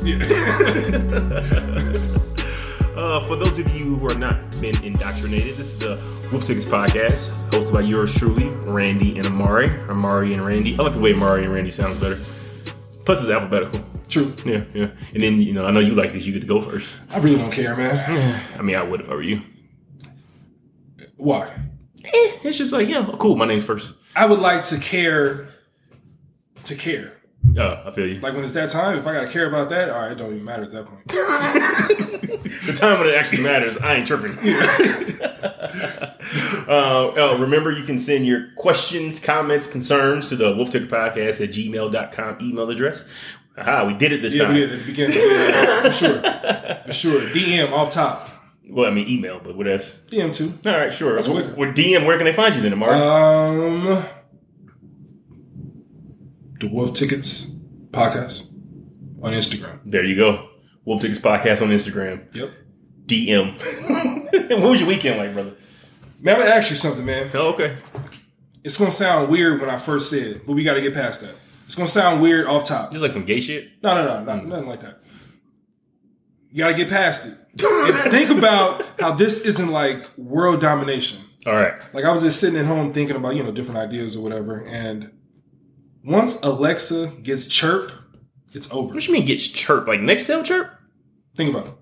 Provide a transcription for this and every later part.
Yeah. Uh, for those of you who are not been indoctrinated, this is the Wolf Tickets podcast, hosted by yours truly, Randy and Amari. Amari and Randy. I like the way Amari and Randy sounds better. Plus, it's alphabetical. True. Yeah, yeah. And then, you know, I know you like it you get to go first. I really don't care, man. I mean, I would if I were you. Why? Eh, it's just like, yeah, cool. My name's first. I would like to care to care. Uh, I feel you. Like when it's that time, if I gotta care about that, all right, it don't even matter at that point. the time when it actually matters, I ain't tripping. uh, uh, remember, you can send your questions, comments, concerns to the Wolf Tickets Podcast at gmail.com email address. Aha, we did it this Yeah, time. Yeah, we did at the beginning. Yeah, for sure. For sure. DM off top. Well, I mean, email, but what else? DM too. All right, sure. That's Well, quicker. well, DM, where can they find you then, Amari? Um, the Wolf Tickets podcast on Instagram. there you go. Wolf Tickets Podcast on Instagram. Yep. DM. what was your weekend like, brother? Man, I'm gonna ask you something, man. Oh, okay. It's gonna sound weird when I first say it, but we gotta get past that. It's gonna sound weird off top. Just like some gay shit. No, no, no, no hmm. nothing like that. You gotta get past it. And think about how this isn't like world domination. All right. Like I was just sitting at home thinking about, you know, different ideas or whatever. And once Alexa gets chirp, it's over. What you mean gets chirp? Like next Nextel chirp? Think about it.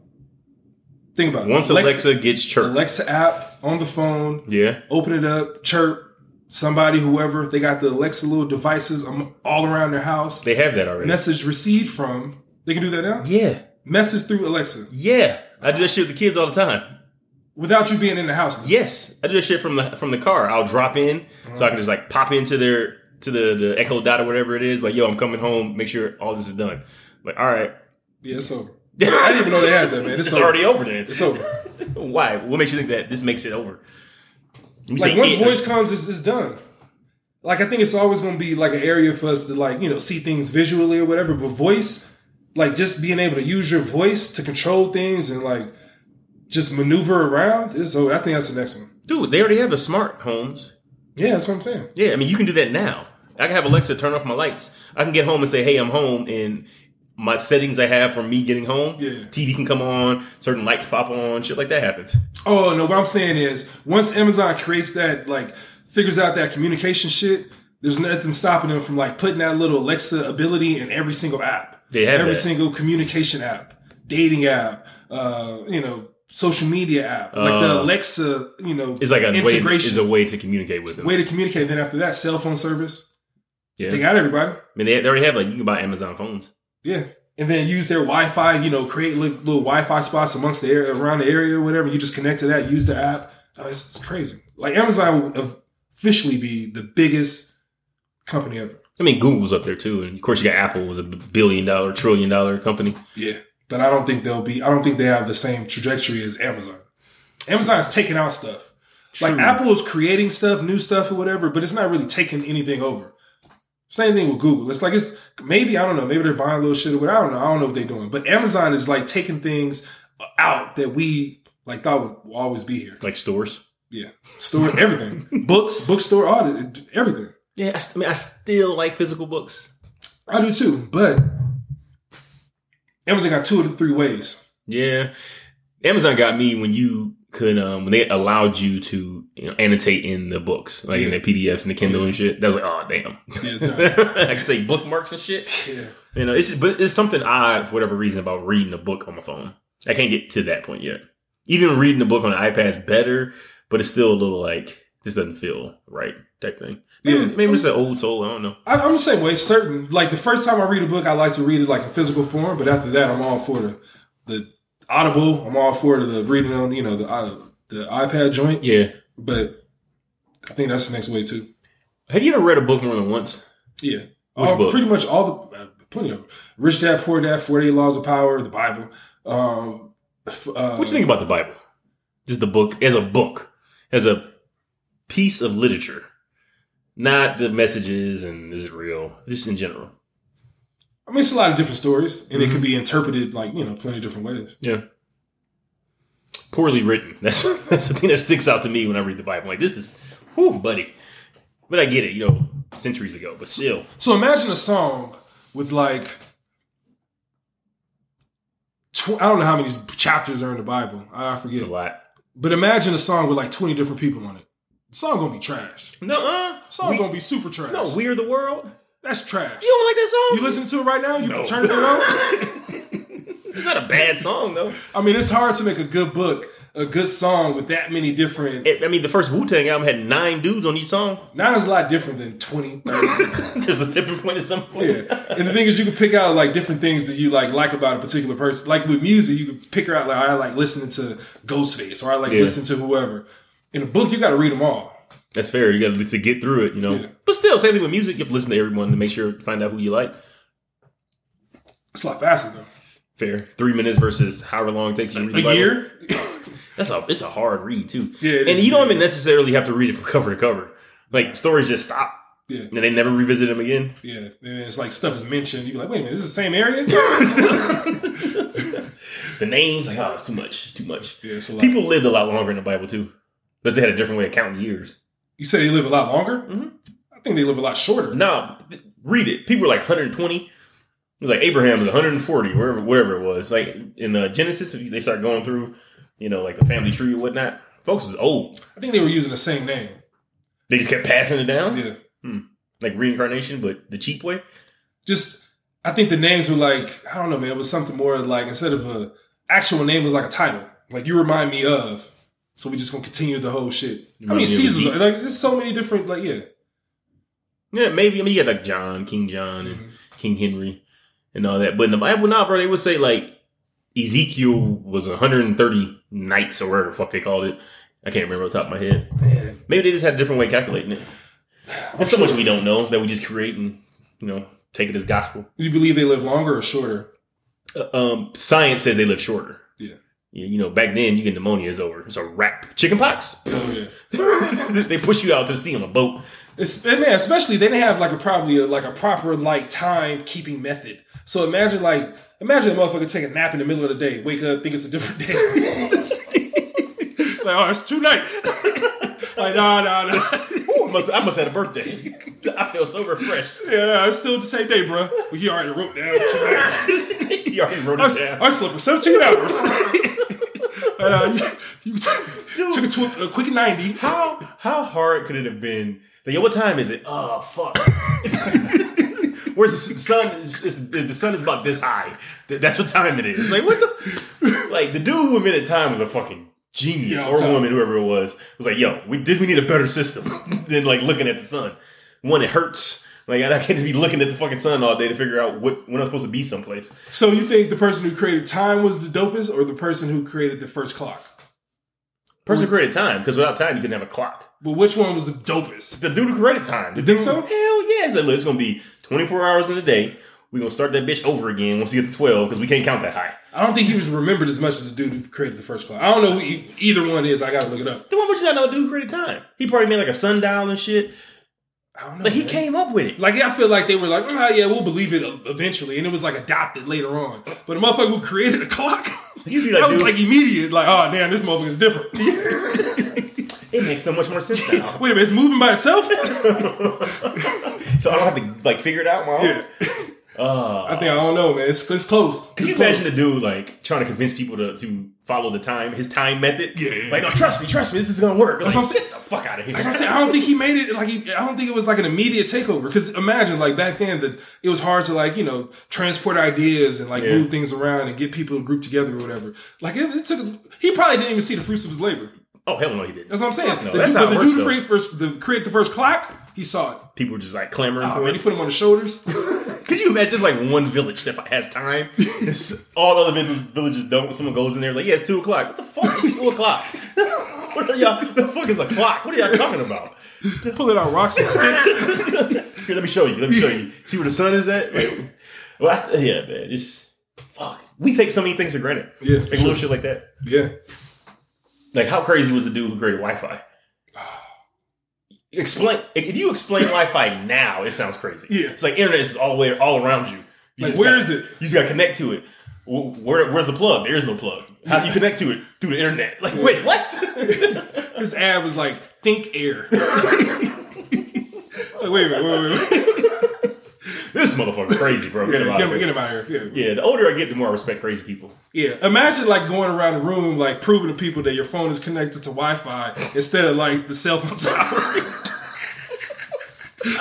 Think about it. Once Alexa, gets chirp. Alexa app on the phone, yeah. open it up, chirp. Somebody, whoever, they got the Alexa little devices um, all around their house. They have that already. Message received from. They can do that now. yeah. Message through Alexa Yeah. I do that shit with the kids all the time. without you being in the house. Yes. I do that shit from the from the car. I'll drop in so I can just like pop into their to the, the Echo Dot or whatever it is. Like, yo, I'm coming home, make sure all this is done. Like, all right. Yeah, it's over. I didn't even know they had that, man. It's, It's over. already over then. It's over. Why? What makes you think that this makes it over? Like say once it- voice comes, it's, it's done. Like I think it's always going to be like an area for us to like you know see things visually or whatever. But voice, like just being able to use your voice to control things and like just maneuver around is. So I think that's the next one. Dude, they already have the smart homes. Yeah, that's what I'm saying. Yeah, I mean, you can do that now. I can have Alexa turn off my lights. I can get home and say, "Hey, I'm home," and my settings I have for me getting home, Yeah. TV can come on, certain lights pop on, shit like that happens. Oh no, what I'm saying is once Amazon creates that, like figures out that communication shit, there's nothing stopping them from like putting that little Alexa ability in every single app. They have every that. single communication app, dating app, uh, you know, social media app, like the Uh, Alexa, you know, It's like a way, integration is a way to communicate with them. way to communicate. Then after that, cell phone service, yeah, they got everybody. I mean, they, they already have like you can buy Amazon phones. Yeah. And then use their Wi-Fi, you know, create li- little Wi-Fi spots amongst the area, around the area, or whatever. You just connect to that, use the app. Oh, it's, it's crazy. Like Amazon will officially be the biggest company ever. I mean, Google's up there too, and of course you got Apple was a billion dollar, trillion dollar company. Yeah. But I don't think they'll be, I don't think they have the same trajectory as Amazon. Amazon's taking out stuff. Like Apple is creating stuff, new stuff or whatever, but it's not really taking anything over. Same thing with Google. It's like it's maybe I don't know. Maybe they're buying a little shit or whatever. I don't know. I don't know what they're doing. But Amazon is like taking things out that we like thought would always be here. like stores. Yeah, store everything, books, bookstore, all that, everything. Yeah, I, s- I mean, I still like physical books. I do too. But Amazon got two of the three ways. Yeah, Amazon got me when you could um when they allowed you to you know, annotate in the books, like in the PDFs and the Kindle and shit. That was like, oh damn. Yeah, it's. I can say bookmarks and shit. Yeah. You know, it's just, but it's something odd for whatever reason about reading a book on my phone. I can't get to that point yet. Even reading a book on the iPad's better, but it's still a little like this doesn't feel right type thing. Maybe, Yeah. maybe it's an old soul. I don't know. I- I'm the same way. Certain like the first time I read a book, I like to read it like in physical form. But after that, I'm all for the the Audible. I'm all for the reading on you know the uh, the iPad joint. Yeah. But I think that's the next way too. Have you ever read a book more than once? Yeah, Which All- book? pretty much all the uh, plenty of them. Rich Dad Poor Dad, Forty Eight Laws of Power, the Bible. Um, uh, What do you think about the Bible? Just the book as a book, as a piece of literature, not the messages and is it real? Just in general. I mean, it's a lot of different stories, and it Mhm. can be interpreted like you know plenty of different ways. Yeah. poorly written. That's that's the thing that sticks out to me when I read the Bible. I'm like this is, whoo, buddy. But I get it, you know, centuries ago, but still. So imagine a song with like, tw- I don't know how many chapters are in the Bible. I forget. A lot. But imagine a song with like 20 different people on it. The song gonna be trash. No, uh, song we, gonna be super trash. no, we are the world. That's trash. You don't like that song? You listening to it right now? You No. turn it on? It's not a bad song though. I mean, it's hard to make a good book, a good song with that many different. It- I mean, the first Wu Tang album had nine dudes on each song. Nine is a lot different than 20, 30. There's a tipping point at some point. Yeah. And the thing is, you can pick out like different things that you like like about a particular person. Like with music, you can pick her out like I like listening to Ghostface or I like Yeah. listening to whoever. In a book, you got to read them all. That's fair. You got to get through it, you know. Yeah. But still, same thing with music. You have to listen to everyone to make sure to find out who you like. It's a lot faster though. Fair. Three minutes versus however long it takes you to read A year? That's a it's a hard read too. Yeah, and is. you don't even necessarily have to read it from cover to cover. Like stories just stop Yeah. and they never revisit them again. Yeah. And it's like stuff is mentioned. You're like, wait a minute, this is the same area? The names, like, oh, it's too much. It's too much. yeah, it's a lot. People lived a lot longer in the Bible too. Because they had a different way of counting years. You say they live a lot longer? Mhm. I think they live a lot shorter. No, read it. People were like 120. It was like Abraham was 140, wherever, whatever it was. Like in the Genesis, they start going through, you know, like the family tree or whatnot. Folks was old. I think they were using the same name. They just kept passing it down, Yeah. like reincarnation, but the cheap way. Just, I think the names were like, I don't know, man. It was something more like instead of a actual name was like a title. Like you remind me of. So we just gonna continue the whole shit. You How many remind me of Caesars? Jeep. Are, like there's so many different. Like yeah. Yeah, maybe. I mean, you had like John, King John, and Mhm. King Henry, and all that. But in the Bible, now, bro, they would say like Ezekiel was 130 nights or whatever the fuck they called it. I can't remember off the top of my head. Man, Maybe they just had a different way of calculating it. There's so much we don't know that we just create and you know take it as gospel. do you believe they live longer or shorter? Uh, um, science says they live shorter. You, you know, back then you get pneumonia is over. It's a wrap. Chicken pox. Oh yeah. they push you out to sea on a boat. It's, and man, especially they didn't have like a probably a, like a proper like time keeping method. So imagine like imagine a motherfucker take a nap in the middle of the day, wake up, think it's a different day. like oh, it's two nights. like nah nah nah. Ooh, I must, I must have had a birthday. I feel so refreshed. Yeah, it's still the same day, bro. But he already wrote down two nights. you already wrote I, it down. I slept for seventeen hours. and uh, you, you took it to a, a quick ninety. How how hard could it have been? Like, yo, what time is it? Oh fuck. Where's the sun? Is, is, the sun is about this high. That's what time it is. Like what the? Like the dude who invented time was a fucking genius I'm or telling woman, whoever it was. Was like, yo, we did. We need a better system than like looking at the sun. One, it hurts. Like I can't just be looking at the fucking sun all day to figure out what when I'm supposed to be someplace. So you think the person who created time was the dopest, or the person who created the first clock? Person created time because without time you couldn't have a clock. But which one was the dopest? The dude who created time. The You think dude- so? Hell yeah. It's, like, it's gonna be 24 hours in a day. We're gonna start that bitch over again once you get to 12 because we can't count that high. I don't think he was remembered as much as the dude who created the first clock. I don't know who either one is. I gotta look it up. The one which you not know dude who created time. He probably made like a sundial and shit. Know. Like he man. came up with it. Like I feel like they were like, oh yeah, we'll believe it eventually, and it was like adopted later on. But the motherfucker who created a clock, You be that like, was dude, like immediate. Like, oh damn, this motherfucker's different. it makes so much more sense now. Wait a minute, it's moving by itself. so I don't have to like figure it out, own. yeah, Uh, I think I don't know, man. It's, it's close. Could It's you close. imagine the dude like trying to convince people to, to follow the time, his time method? Yeah, yeah, Like, no, trust me, trust me, this is gonna work. That's like, what I'm saying. Get the fuck out of here. That's what I'm saying. I don't think he made it like he, I don't think it was like an immediate takeover. Because imagine like back then that it was hard to like you know transport ideas and like Yeah. move things around and get people to group together or whatever. Like it, it took. He probably didn't even see the fruits of his labor. Oh hell no, he didn't. That's what I'm saying. No, the that's dude, how but it the dude first the create the first clock, he saw it. People were just like clamoring Oh for man, it. he put him on his shoulders. You imagine just like one village that has time? All other villages, villages don't. Someone goes in there like, yeah, it's two o'clock. What the fuck is two o'clock? what are y'all? The fuck is a clock? What are y'all talking about? Pulling out rocks and sticks. Here, let me show you. Let me show you. See where the sun is at? Like, well, I, yeah, man. It's fuck. We take so many things for granted. Yeah, like for little sure. shit like that. Yeah. Like, how crazy was the dude who created Wi-Fi? Explain. If you explain Wi-Fi now, it sounds crazy. Yeah. it's like internet is all the way all around you. You Like, where gotta- is it? You just got to connect to it. Where, where's the plug? There is no plug. How do you connect to it? Through the internet. Like, wait, what? this ad was like, think air. like, wait a minute, wait, wait, wait. This motherfucker's crazy, bro. Get him Yeah, out get, of him, here. get him out of here. Yeah. Yeah, the older I get, the more I respect crazy people. Yeah, imagine like going around the room, like proving to people that your phone is connected to Wi-Fi instead of like the cell phone tower.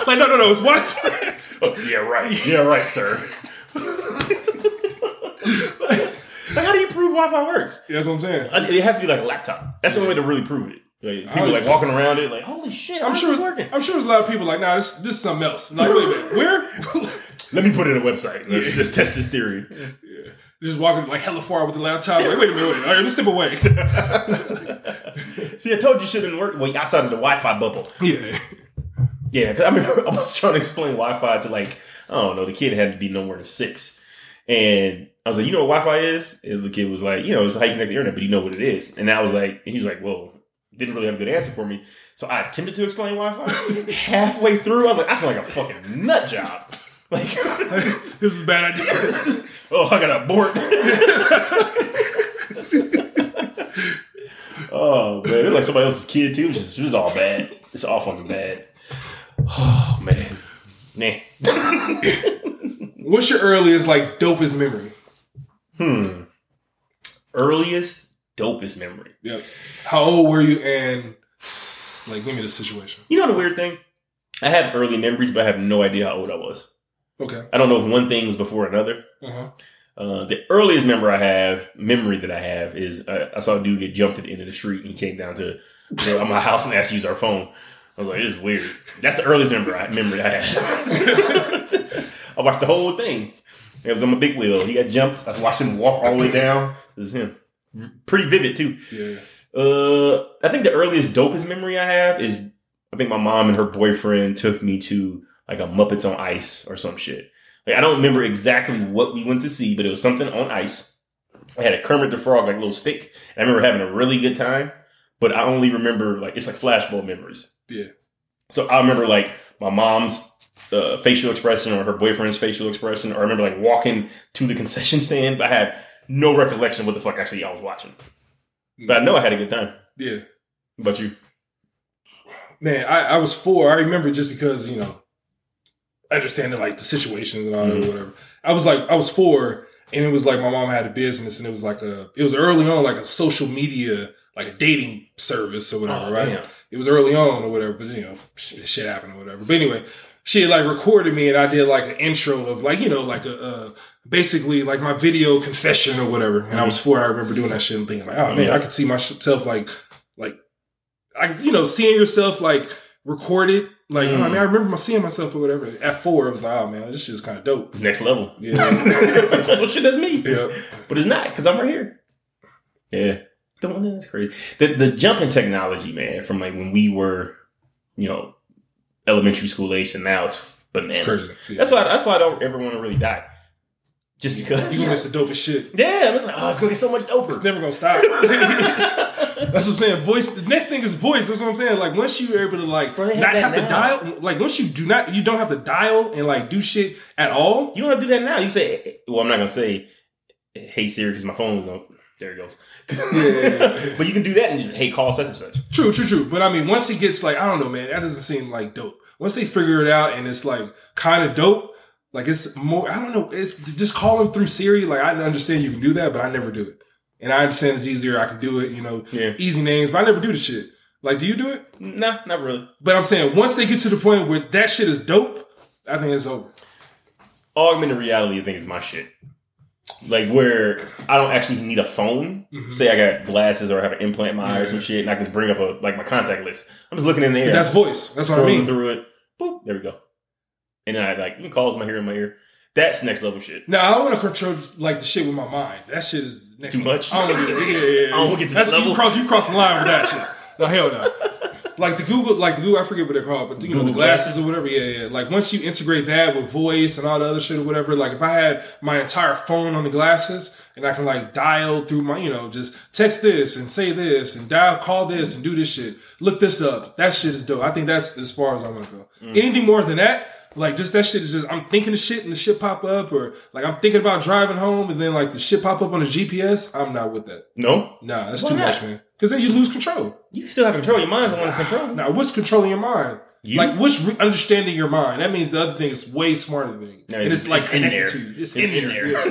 like, no, no, no, it's Wi-Fi. Oh, yeah, right. Yeah, right, sir. like, how do you prove Wi-Fi works? That's what I'm saying. It has to be like a laptop. That's the only way to really prove it. Like, people like walking around it, like, holy shit, I'm sure. working. I'm sure there's a lot of people like, nah, this this is something else. Like, wait a minute, where? Let me put it in a website. Let's just test this theory. Just walking like hella far with the laptop. Like, wait a minute, wait. All right, let's step away. See, I told you shouldn't work. Wait, outside of the Wi-Fi bubble. yeah, Yeah, because I remember I was trying to explain Wi-Fi to like I don't know. The kid had to be no more than six, and I was like, "You know what Wi-Fi is?" And the kid was like, "You know, it's how you connect the internet, but you know what it is." And I was like, and he was like, "Well." Didn't really have a good answer for me, so I attempted to explain Wi-Fi. Halfway through, I was like, "I sound like a fucking nut job." Like, this is a bad idea. oh, I got to abort. oh man, it was like somebody else's kid too. It was, just, it was all bad. It's all fucking bad. Oh man, nah. What's your earliest like dopest memory? Hmm. Earliest, dopest memory. Yep. How old were you? And like, give me the situation. You know the weird thing? I have early memories, but I have no idea how old I was. Okay. I don't know if one thing was before another. Uh huh. Uh, the earliest memory I have, memory that I have, is uh, I saw a dude get jumped at the end of the street, and he came down to to my house and asked to use our phone. I was like, "This is weird." That's the earliest memory I, memory I have. I watched the whole thing. It was on my big wheel. He got jumped. I watched him walk all the way down. It was him. Pretty vivid too. Yeah. Uh, I think the earliest dopest memory I have is I think my mom and her boyfriend took me to like a Muppets on Ice or some shit. Like I don't remember exactly what we went to see, but it was something on ice. I had a Kermit the Frog like little stick, and I remember having a really good time. But I only remember like it's like flashbulb memories. Yeah. So I remember like my mom's uh, facial expression or her boyfriend's facial expression, or I remember like walking to the concession stand, but I have no recollection what the fuck actually I was watching. But I know I had a good time. Yeah. About you? Man, I, I was four. I remember just because, you know, understanding like the situations and all that Mhm. or whatever. I was like, I was four and it was like my mom had a business and it was like a, it was early on, like a social media, like a dating service or whatever, Oh, right? damn. It was early on or whatever, but you know, sh- shit happened or whatever. But anyway, she like recorded me and I did like an intro of like, you know, like a, uh, basically like my video confession or whatever. And I was four. I remember doing that shit and thinking like, oh man, I could see myself like, like, I, you know, seeing yourself like recorded. Like, Mm. oh, I mean, I remember my, seeing myself or whatever. At four, I was like, oh man, this shit is kind of dope. Next level. Yeah. well, shit, that's me. yeah. But it's not because I'm right here. Yeah. Don't know. That's crazy. The the jumping technology, man, from like when we were, you know, elementary school age and now it's bananas. It's. Yeah. That's why. That's why I don't ever want to really die. Just because. You gonna miss the dopest shit. yeah, it's like oh, it's gonna get so much doper. It's never gonna stop. That's what I'm saying. Voice. The next thing is voice. That's what I'm saying. Like once you're able to like Bro, have not have to dial. Like once you do not, you don't have to dial and like do shit at all. you don't have to do that now. You say, well, I'm not gonna say, hey Siri, because my phone will go. There it goes. Yeah. but you can do that and just hey call such and such. True, true, true. But I mean, once it gets like I don't know, man, that doesn't seem like dope. Once they figure it out and it's like kind of dope, like it's more. I don't know. It's just call calling through Siri. Like I understand you can do that, but I never do it. And I understand it's easier. I can do it. You know, Yeah. easy names, but I never do the shit. Like, do you do it? Nah, not really. But I'm saying once they get to the point where that shit is dope, I think it's over. augmented reality, I think is my shit. Like where I don't actually need a phone. Mhm. Say I got glasses or I have an implant in my eye or some shit, and I can just bring up a like my contact list. I'm just looking in the air, But that's voice. That's what I mean. through it. Boop, there we go. And then I like calls my ear in my ear. That's next level shit. Now I don't want to control like the shit with my mind. That shit is next Too level. much? I don't want to get, yeah, yeah, yeah. I don't get to That's that level. you cross you cross the line with that shit. No hell no. Like the Google, like the Google, I forget what they're called, but you know, the Google glasses glasses? or whatever. Yeah, yeah. Like once you integrate that with voice and all the other shit or whatever. Like if I had my entire phone on the glasses and I can like dial through my, you know, just text this and say this and dial, call this and do this shit. Look this up. That shit is dope. I think that's as far as I want to go. Mm. Anything more than that, Like just that shit is just I'm thinking of shit and the shit pop up, or like I'm thinking about driving home and then like the shit pop up on the GPS. I'm not with that. No, Nah, that's Why too not? much, man. Because then you lose control. you still have control. Your mind's the one that's controlling. Now, what's controlling your mind? You? Like, what's re- understanding your mind? That means the other thing is way smarter than you. No, and it's- it's, like it's in there. to. It's, It's in, in there. there.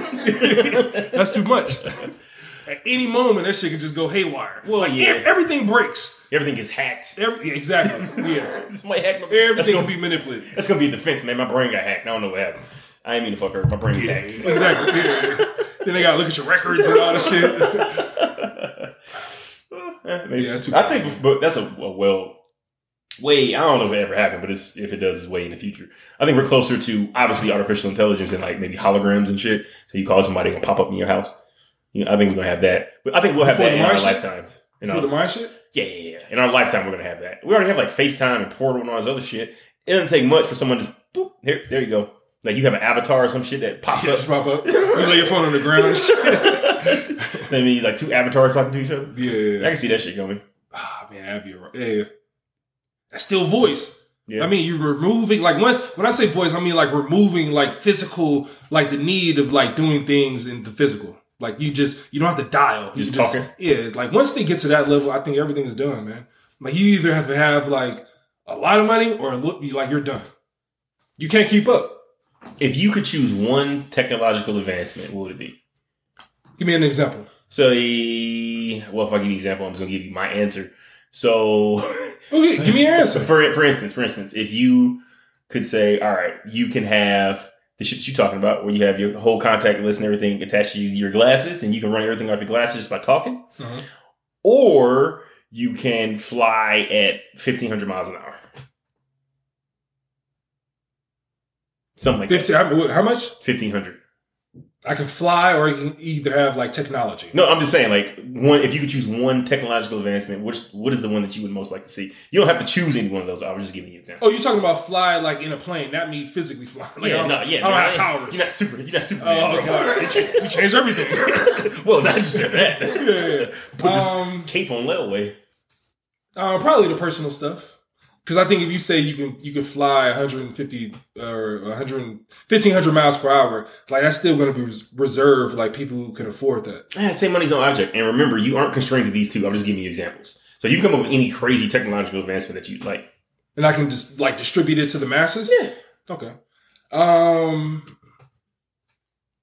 Yeah. That's too much. At any moment, that shit could just go haywire. Well, like, yeah. everything breaks. Everything gets hacked. Every, yeah, exactly. Yeah. This might hack my brain. Everything gonna, be manipulated. that's gonna be a defense, man. My brain got hacked. I don't know what happened. I ain't mean to fuck her. My brain's Yeah, hacked. exactly. Yeah. Then they gotta look at your records and all this shit. Eh, maybe. Yeah, that's too I think, but that's a, a well, way. I don't know if it ever happened, but it's, if it does, it's way in the future. I think we're closer to obviously artificial intelligence and like maybe holograms and shit. So you call somebody gonna pop up in your house. You know, I think we're gonna have that. I think we'll have Before that in our lifetimes. In For our, the mind shit? yeah, yeah, yeah. In our lifetime, we're gonna have that. We already have like FaceTime and Portal and all this other shit. It doesn't take much for someone to just boop. Here, there you go. Like you have an avatar or some shit that pops Yeah, up. just pop up. You lay your phone on the ground and shit. Then you like two avatars talking to each other. Yeah. I can see that shit going. Ah, man, that'd be right. Yeah. That's still voice. Yeah. I mean, you're removing like once when I say voice, I mean like removing like physical, like the need of like doing things in the physical. Like you just you don't have to dial. You Just just talking? Yeah, like once they get to that level, I think everything is done, man. Like you either have to have like a lot of money or look like you're done. You can't keep up. If you could choose one technological advancement, what would it be? Give me an example. So, well, if I give you an example, I'm just gonna give you my answer. So, Okay, give me your answer. for for instance, for instance, if you could say, all right, you can have the shit you're talking about, where you have your whole contact list and everything attached to your glasses, and you can run everything off your glasses just by talking, Uh-huh. or you can fly at 1500 miles an hour. Something like that. How, how much? 1500. I can fly, or you can either have like technology. No, I'm just saying, like one. If you could choose one technological advancement, which what is the one that you would most like to see? You don't have to choose any one of those. I was just giving you an example. Oh, you're talking about fly like in a plane, not me physically flying. Like, yeah, no, yeah. I don't no, have powers. You're not super. You're not super. oh, okay. You cha- you changed everything. well, now you said that. yeah, yeah. Put this Um, cape on layaway. uh, probably the personal stuff. Because I think if you say you can you can fly 150 or 100, 1500 miles per hour, like that's still going to be reserved like people who can afford that. I'd say money's no object. And remember, you aren't constrained to these two. I'm just giving you examples. So you can come up with any crazy technological advancement that you like. And I can just like distribute it to the masses. Yeah. Okay. Um.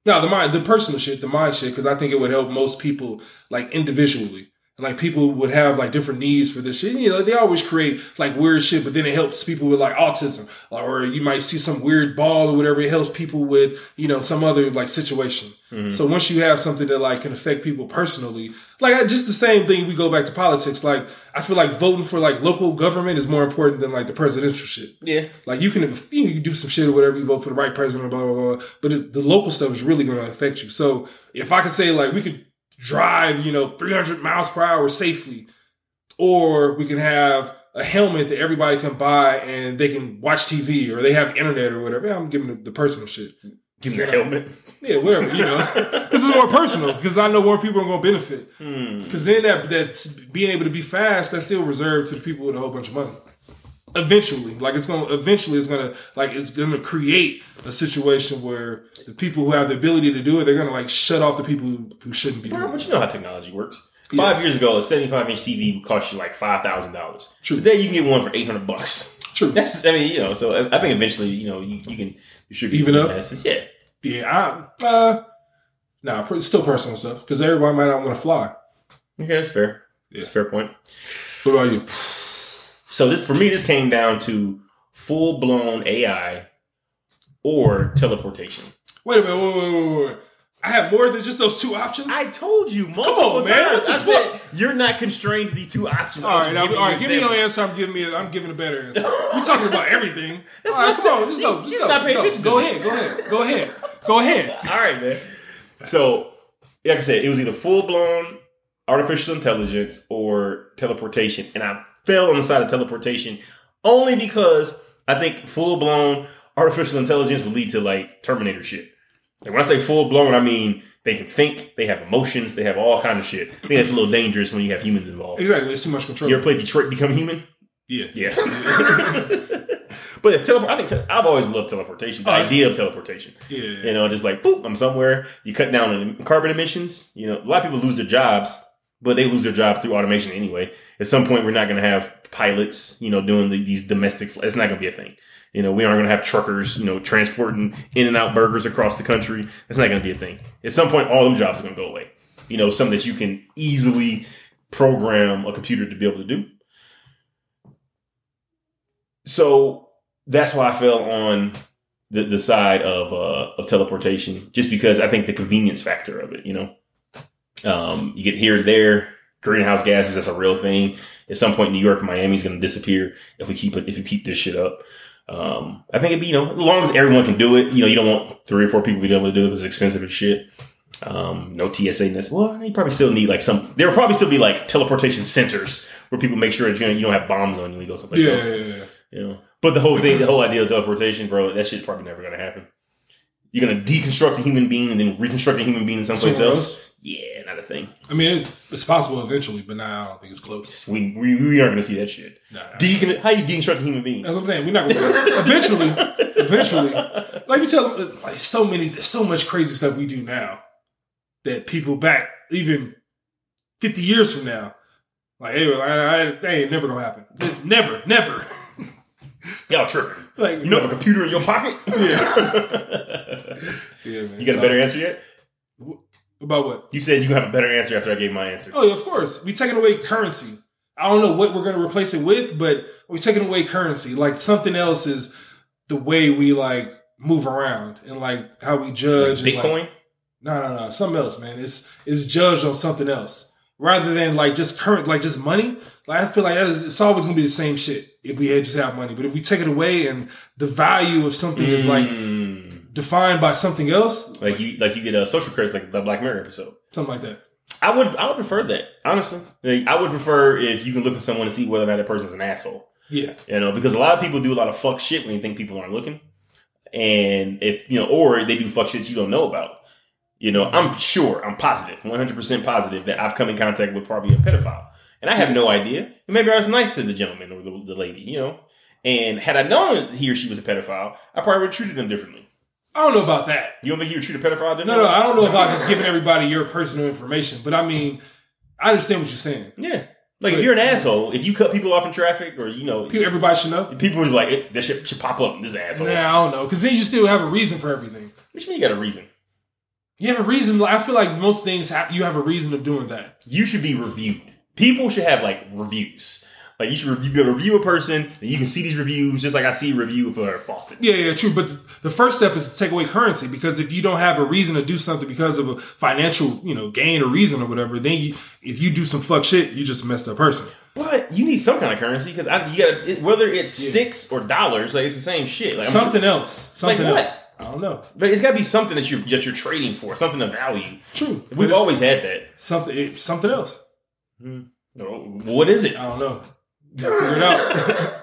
No, the mind, the personal shit, the mind shit, because I think it would help most people like individually. And like people would have like different needs for this shit. You know, they always create like weird shit, but then it helps people with like autism, or you might see some weird ball or whatever. It helps people with you know some other like situation. Mm-hmm. So once you have something that like can affect people personally, like just the same thing. We go back to politics. Like I feel like voting for like local government is more important than like the presidential shit. Yeah. Like you can, you can do some shit or whatever, you vote for the right president, blah blah blah. But it, the local stuff is really going to affect you. So if I could say like we could drive, you know, 300 miles per hour safely, or we can have a helmet that everybody can buy and they can watch TV or they have internet or whatever. Yeah, I'm giving the, the personal shit. Give me a helmet. Yeah, whatever. You know, this is more personal because I know more people are going to benefit. Hmm. Because then that that being able to be fast, that's still reserved to the people with a whole bunch of money. Eventually, like it's gonna eventually it's gonna like it's gonna create a situation where the people who have the ability to do it, they're gonna like shut off the people who, who shouldn't be Bro, but you know how technology works. Five years ago, a 75 inch TV would cost you like five thousand dollars. True. Today, you can get one for eight hundred bucks. True. That's, I mean, you know, so I I think eventually, you know, you, you can distribute Even to the up? masses. Yeah. Yeah, I, uh, nah, still personal stuff because everybody might not want to fly. Okay, that's fair. That's a fair point. What about you? So this, for me, this came down to full blown AI or teleportation. Wait a minute, wait, wait, wait. I have more than just those two options. I told you multiple on, man. times. The I said you're not constrained to these two options. all right, just now, giving all right. Give me your answer. I'm giving me. A, I'm giving a better answer. We're talking about everything. That's all right, come on, just go. Just go. go. attention to Go ahead. Go ahead. Go ahead. Go ahead. All right, man. So, like I said, it was either full blown artificial intelligence or teleportation, and I fell on the side of teleportation only because I think full blown artificial intelligence would lead to like Terminator shit. Like when I say full blown, I mean they can think, they have emotions, they have all kind of shit. I think that's a little dangerous when you have humans involved. Exactly. It's too much control. You ever played Detroit Become Human? yeah. Yeah. But if teleport, I think te- I've always loved teleportation. The Oh, idea of teleportation. Yeah. You know, just like boop, I'm somewhere. You cut down on carbon emissions. You know, a lot of people lose their jobs, but they lose their jobs through automation anyway. At some point, we're not going to have pilots, you know, doing the, these domestic. fl- It's not going to be a thing. You know, we aren't going to have truckers, you know, transporting in and out burgers across the country. It's not going to be a thing. At some point, all them jobs are going to go away. You know, something that you can easily program a computer to be able to do. So that's why I fell on the, the side of uh, of teleportation, just because I think the convenience factor of it. You know, um, you get here and there. Greenhouse gases that's a real thing. At some point, New York and Miami is going to disappear if we keep it if you keep this shit up. Um, I think it'd be you know as long as everyone can do it. You know, you don't want three or four people to be able to do it because it's expensive as shit. Um, no TSA. Ness. Well, you probably still need like some. There will probably still be like teleportation centers where people make sure that you, know, you don't have bombs on you when you go someplace Yeah, else. yeah, yeah. You know, but the whole thing, the whole idea of teleportation, bro, that shit's probably never gonna happen. You're gonna deconstruct a human being and then reconstruct a human being someplace Somewhere else. Yeah, not a thing. I mean, it's it's possible eventually, but now I don't think it's close. We we, we aren't gonna see that shit. Nah, nah. Decon- how you deconstruct a human being? That's what I'm saying. We're not going to eventually. Eventually, like we tell, like so many, there's so much crazy stuff we do now that people back even 50 years from now, like, hey, well, I, I, that ain't never gonna happen. Never, never. Y'all tripping. like, You know, have a computer in your pocket. Yeah. yeah, man. you got a better answer yet? About what? You said you gonna have a better answer after I gave my answer. Oh, yeah, of course. We taking away currency. I don't know what we're going to replace it with, but we're taking away currency. Like something else is the way we like move around and like how we judge. like- Bitcoin. No, no, no. Something else, man. It's it's judged on something else rather than like just current, like just money. Like I feel like is, it's always gonna be the same shit if we had just have money. But if we take it away and the value of something is like Mm. Defined by something else, like you like you get a social credits like the Black Mirror episode. something like that. I would I would prefer that honestly. Like, I would prefer if you can look at someone and see whether or not that person's an asshole. Yeah, You know, because a lot of people do a lot of fuck shit when they think people aren't looking, and if you know, or they do fuck shit you don't know about. You know, I'm sure, I'm positive, positive, 100 percent positive that I've come in contact with probably a pedophile, and I have no idea. And maybe I was nice to the gentleman or the, the lady, you know. And had I known he or she was a pedophile, I probably would have treated them differently. I don't know about that. You don't think you would treat a pedophile differently? No, no, I don't know about just giving everybody your personal information, but I mean, I understand what you're saying. Yeah. Like if you're an asshole, if you cut people off in traffic, or you know, People, everybody should know. people would be like, "Eh, "That shit should pop up." This asshole. Nah, I don't know, because then you still have a reason for everything. What you mean you got a reason? You have a reason. I feel like most things you have a reason of doing that. You should be reviewed. People should have like reviews. Like you should review, be able to review a person, and you can see these reviews just like I see a review for a faucet. Yeah, yeah, true. But the first step is to take away currency because if you don't have a reason to do something because of a financial, you know, gain or reason or whatever, then you, if you do some fuck shit, you just a messed up person. But you need some kind of currency because you got to whether it's Yeah. sticks or dollars, like it's the same shit. Like, something else. Something what? else. I don't know. But it's got to be something that you're that you're trading for, something of value. True. We've always had that. something. Something else. Hmm. What is it? I don't know. Figure it out.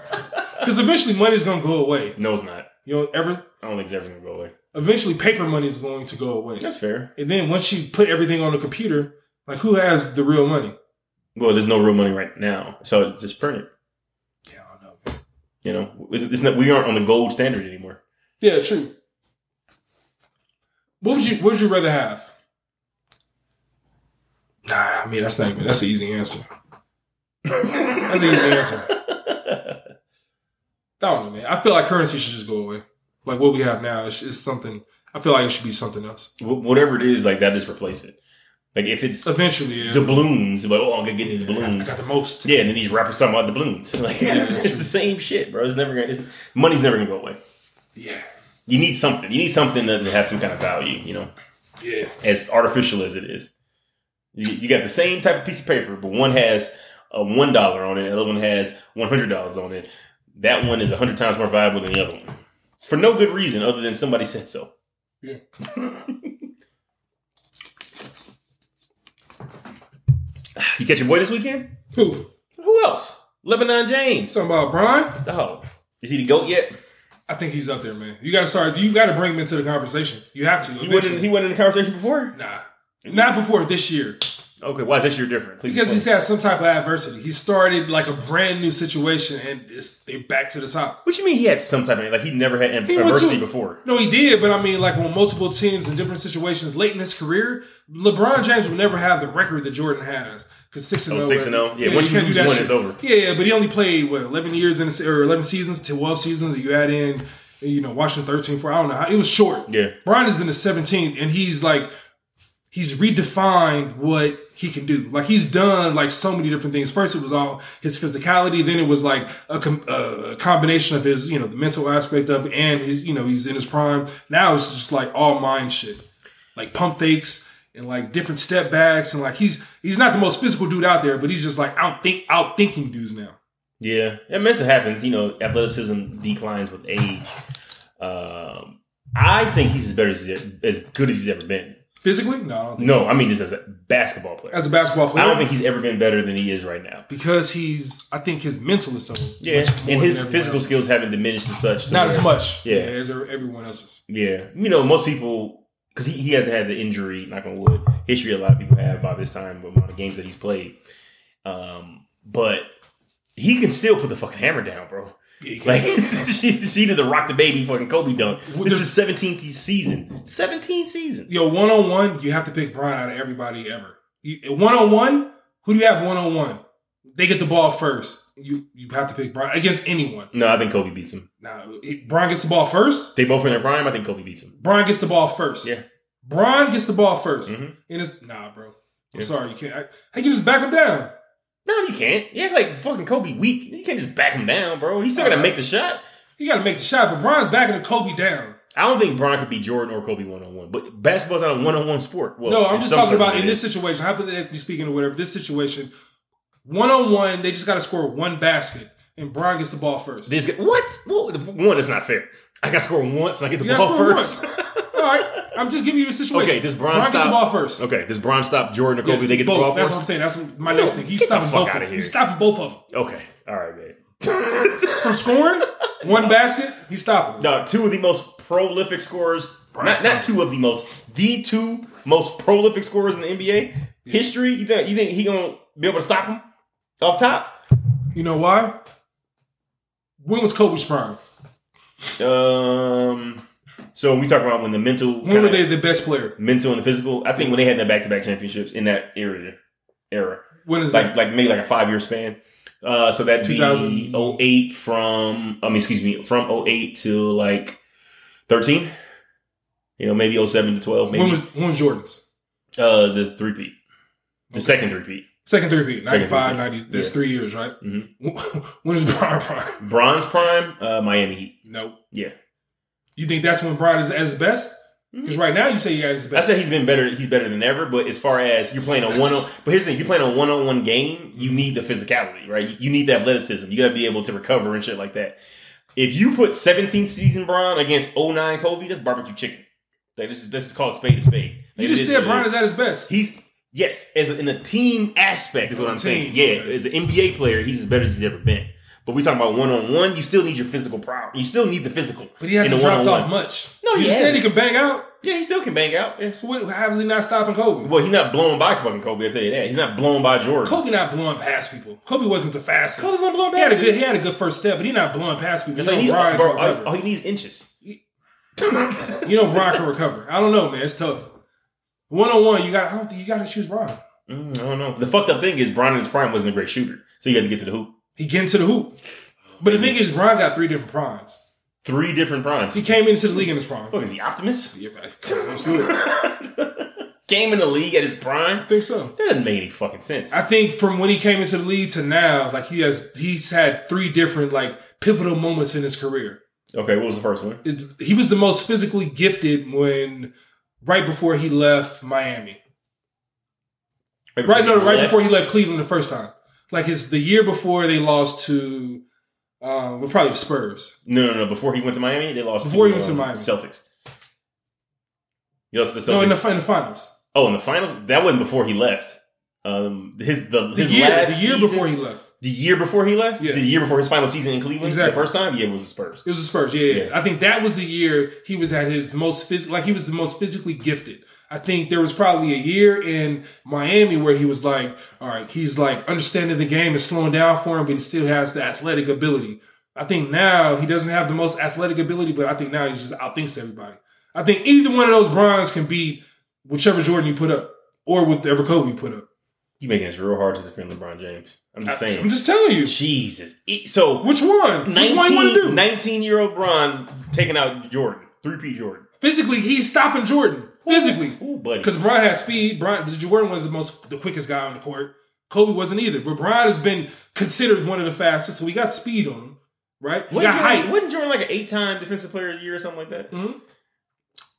Because eventually, money's gonna go away. No, it's not. You know, ever I don't think it's ever gonna go away. eventually, paper money is going to go away. That's fair. And then once you put everything on the computer, like who has the real money? Well, there's no real money right now, so just print it. Yeah, I don't know. You know, it's, it's not, we aren't on the gold standard anymore. Yeah, true. What would you What would you rather have? Nah, I mean that's not even that's an easy answer. That's an easy answer. I don't know, man. I feel like currency should just go away. Like what we have now is is something. I feel like it should be something else. Whatever it is, like that, just replace it. Like if it's Eventually, yeah. doubloons, like oh, I'm gonna get these doubloons. I balloons. got the most. Yeah, and then these rappers talking about the balloons. Like Yeah, it's the same shit, bro. It's never gonna. It's, money's never gonna go away. Yeah, You need something. You need something that have some kind of value. You know, yeah. as artificial as it is. You, you got the same type of piece of paper, but one has a one dollar on it, the other one has one hundred dollars on it. That one is a hundred times more valuable than the other one, for no good reason other than somebody said so. Yeah. you catch your boy this weekend? Who? Who else? LeBron James. Talking about Brian? Oh, is he the goat yet? I think he's up there, man. You got to start. You got to bring him into the conversation. You have to. He went, wasn't. He wasn't in the conversation before. Nah, not before this year. Okay, why is this your different? Because he's had some type of adversity. He started like a brand new situation and it's, they back to the top. What do you mean he had some type of like he never had He adversity to- before? No, he did, but I mean, like when multiple teams in different situations late in his career, LeBron James will never have the record that Jordan has. Because six and Oh, zero, 6 and 0. Yeah, once you can't lose one, shit. it's over. Yeah, yeah, but he only played what eleven years in the, or eleven seasons, twelve seasons. You add in, you know, Washington thirteen for I don't know how it was short. Yeah. Brian is in the seventeenth, and he's like, he's redefined what he can do. Like he's done like so many different things. First, it was all his physicality. Then it was like a, com- a combination of his, you know, the mental aspect of it and his, you know, he's in his prime. Now it's just like all mind shit, like pump fakes and like different step backs and like he's he's not the most physical dude out there, but he's just like out think out thinking dudes now. Yeah, it means it happens. You know, athleticism declines with age. Um, I think he's as better as as good as he's ever been. Physically, no, I don't think No, so. I mean just as a basketball player. as a basketball player. I don't think he's ever been better than he is right now. because he's. I think his mental is so Yeah, much and his physical skills haven't diminished as such. not as much. Yeah. Yeah, as everyone else's. Yeah, you know, most people because he, he hasn't had the injury, knock on wood, history a lot of people have by this time the amount of games that he's played. Um, but he can still put the fucking hammer down, bro. Yeah, Like she, she did the rock the baby fucking Kobe dunk. This is seventeenth season, seventeenth season. Yo, one on one, you have to pick Brian out of everybody ever. One on one, who do you have one on one? They get the ball first. You you have to pick Brian against anyone. No, I think Kobe beats him. Now, he- Brian gets the ball first. They both in their prime. I think Kobe beats him. Brian gets the ball first. Yeah. Brian gets the ball 1st Mhm. And it's nah, bro. I'm Yeah. sorry, you can't. I, I can just back him down. No, you can't. Yeah, like fucking Kobe weak. You can't just back him down, bro. He's still gonna uh-huh. make the shot. You got to make the shot, but Brian's backing the Kobe down. I don't think Bron could be Jordan or Kobe one on one. But basketball's not a one on one sport. Well, no, I'm just talking about in this is. situation, hypothetically speaking, or whatever. This situation, one on one, they just got to score one basket, and Brian gets the ball first. This what? Well, one is not fair. I got to score once and I get the You ball first. All right, I'm just giving you the situation. Okay, does Bron Brian gets the stop- ball first? okay, does Bron stop Jordan or Kobe? Yes, they get both. the ball That's first. what I'm saying. That's my No, next thing. He's stopping fuck both. Of them. here. He's stopping both of them Okay, all right, man. from scoring. one basket, he's stopping. no, two of the most prolific scorers. Brian Not, not two of the most, the two most prolific scorers in the NBA history. You think you think he gonna be able to stop him off top? You know why? When was Kobe's prime? Um. So we talk about when the mental, When were they the best player? mental and the physical. I think when they had their back to back championships in that area, era, When is like that? like maybe like a five year span. Uh, so that'd be 2000 08 from I mean excuse me from 08 to like thirteen. You know maybe 07 to twelve. Maybe When was when was Jordan's uh the three peat, the Okay. second three peat. Second three? Second 95, 90. That's Yeah. three years, right? Mhm. when is Brian prime? Bron's prime, uh, Miami Heat. Nope. Yeah, You think that's when Brian is at his best? Because right now you say he at his best. I said he's been better. He's better than ever. But as far as you're playing a one on, but here's the thing: you're playing a one on one game, you need the physicality, right? You need the athleticism. You got to be able to recover and shit like that. If you put 17th season Bron against 09 Kobe, that's barbecue chicken. Like, this is this is called spade to spade. you just said Brian is at his best. He's yes, as a, in a team aspect is what I'm a saying. team, Yeah, okay. as an NBA player, he's as better as he's ever been. But we talking about one on one. You still need your physical power. You still need the physical. but he hasn't dropped off much. No, you he said he can bang out. Yeah, he still can bang out. Yeah. So what, how is he not stopping Kobe? Well, he's not blown by fucking Kobe. I'll tell you that. He's not blown by Jordan. Kobe not blowing past people. Kobe wasn't the fastest. Kobe wasn't blowing he had a past good he had a good first step, but he not blowing past people. Like he, all, all he needs inches. You know Brian can recover. I don't know, man. It's tough. One on one, you got. I don't think you got to choose Brian. Mm, I don't know. The fucked up thing is Brian in his prime wasn't a great shooter, so you had to get to the hoop. He get into the hoop. But the thing is, Brian got three different primes. Three different primes. He came into the league in his prime. Fuck is he Optimus? Yeah, right. Let's do it. I Came in the league at his prime. think so. That doesn't make any fucking sense. I think from when he came into the league to now, like he has, he's had three different like pivotal moments in his career. okay, what was the first one? It, he was the most physically gifted when right before he left Miami. Right, no, right Left? before he left Cleveland the first time. Like his the year before they lost to, um, well, probably the Spurs. No, no, no. Before he went to Miami, they lost. Before to, he went to um, Miami. Celtics. He lost to the Celtics. No, in the in the finals. oh, in the finals. That wasn't before he left. Um, his the The his year, last the year season- before he left. The year before he left? Yeah. The year before his final season in Cleveland? Exactly. The first time? Yeah, it was the Spurs. It was the Spurs. Yeah, yeah. Yeah. I think that was the year he was at his most physical, like he was the most physically gifted. I think there was probably a year in Miami where he was like, all right, he's like understanding the game is slowing down for him, but he still has the athletic ability. I think now he doesn't have the most athletic ability, but I think now he just outthinks everybody. I think either one of those Brons can beat whichever Jordan you put up or whatever Kobe you put up. You making it real hard to defend LeBron James. I'm just saying. I'm just telling you. Jesus. So Which one? Which one you want to 19, do? 19 year old Bron taking out Jordan. 3P Jordan. Physically, he's stopping Jordan. Physically. Ooh, buddy. Because Bron has speed. Brian Jordan was the most the quickest guy on the court. Kobe wasn't either. But Bron has been considered one of the fastest, so we got speed on him. Right? He got Jordan, height. wasn't Jordan like an eight time defensive player of the year or something like that? Mm-hmm.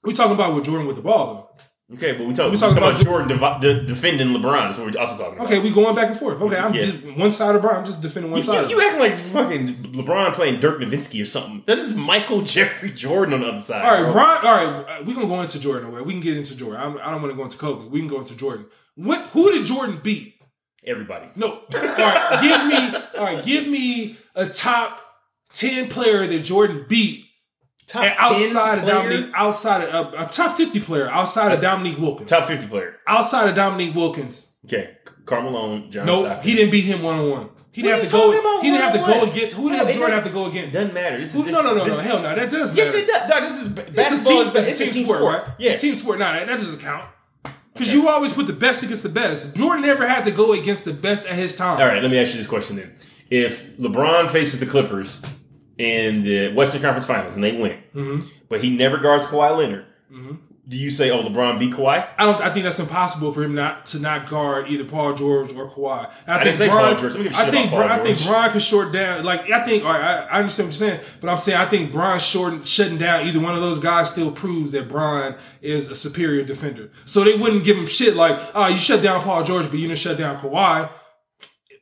We talking about with Jordan with the ball though. Okay, but we talk, We talking about, about Jordan devi- de- defending LeBron. That's what we're also talking about. Okay, we going back and forth. Okay, I'm Yeah. just one side of Bron. I'm just defending one You, side. you, you acting like fucking LeBron playing Dirk Nowitzki or something. That is Michael Jeffrey Jordan on the other side. All right, bro. Bron. All right, we gonna go into Jordan. Away. We can get into Jordan. I'm, I don't want to go into Kobe. We can go into Jordan. What? Who did Jordan beat? Everybody. No. All right, give me. All right, give me a top ten player that Jordan beat Top and outside 10 of? Dominique, outside of uh, a top fifty player, outside of Dominique Wilkins, Top 50 player. outside of Dominique Wilkins. Okay. Carmelo, John Nope, Stockton. he didn't beat him one on one. He didn't have to go. He didn't have to go against. Who did Jordan have to go against? Doesn't matter. This is, Who, this, no, no, no, this, no. Hell no. That does Yes, matter. it does. No, this is It's a basketball. team, is, it's a team, sport, right? Yeah. It's team sport. Nah, that, that doesn't count. Because you always put the best against the best. Jordan never had to go against the best at his time. All right, let me ask you this question then. If LeBron faces the Clippers in the Western Conference Finals and they win, Mm-hmm. but he never guards Kawhi Leonard, do you say, oh, LeBron beat Kawhi? I don't. I think that's impossible for him not to not guard either Paul George or Kawhi. I, didn't say Paul George. I give a I shit think Bron- I think. Bron can short down. Like I think. All right, I, I understand what you're saying, but I'm saying I think Bron short shutting down either one of those guys still proves that Bron is a superior defender. So they wouldn't give him shit like, oh, you shut down Paul George, but you didn't shut down Kawhi.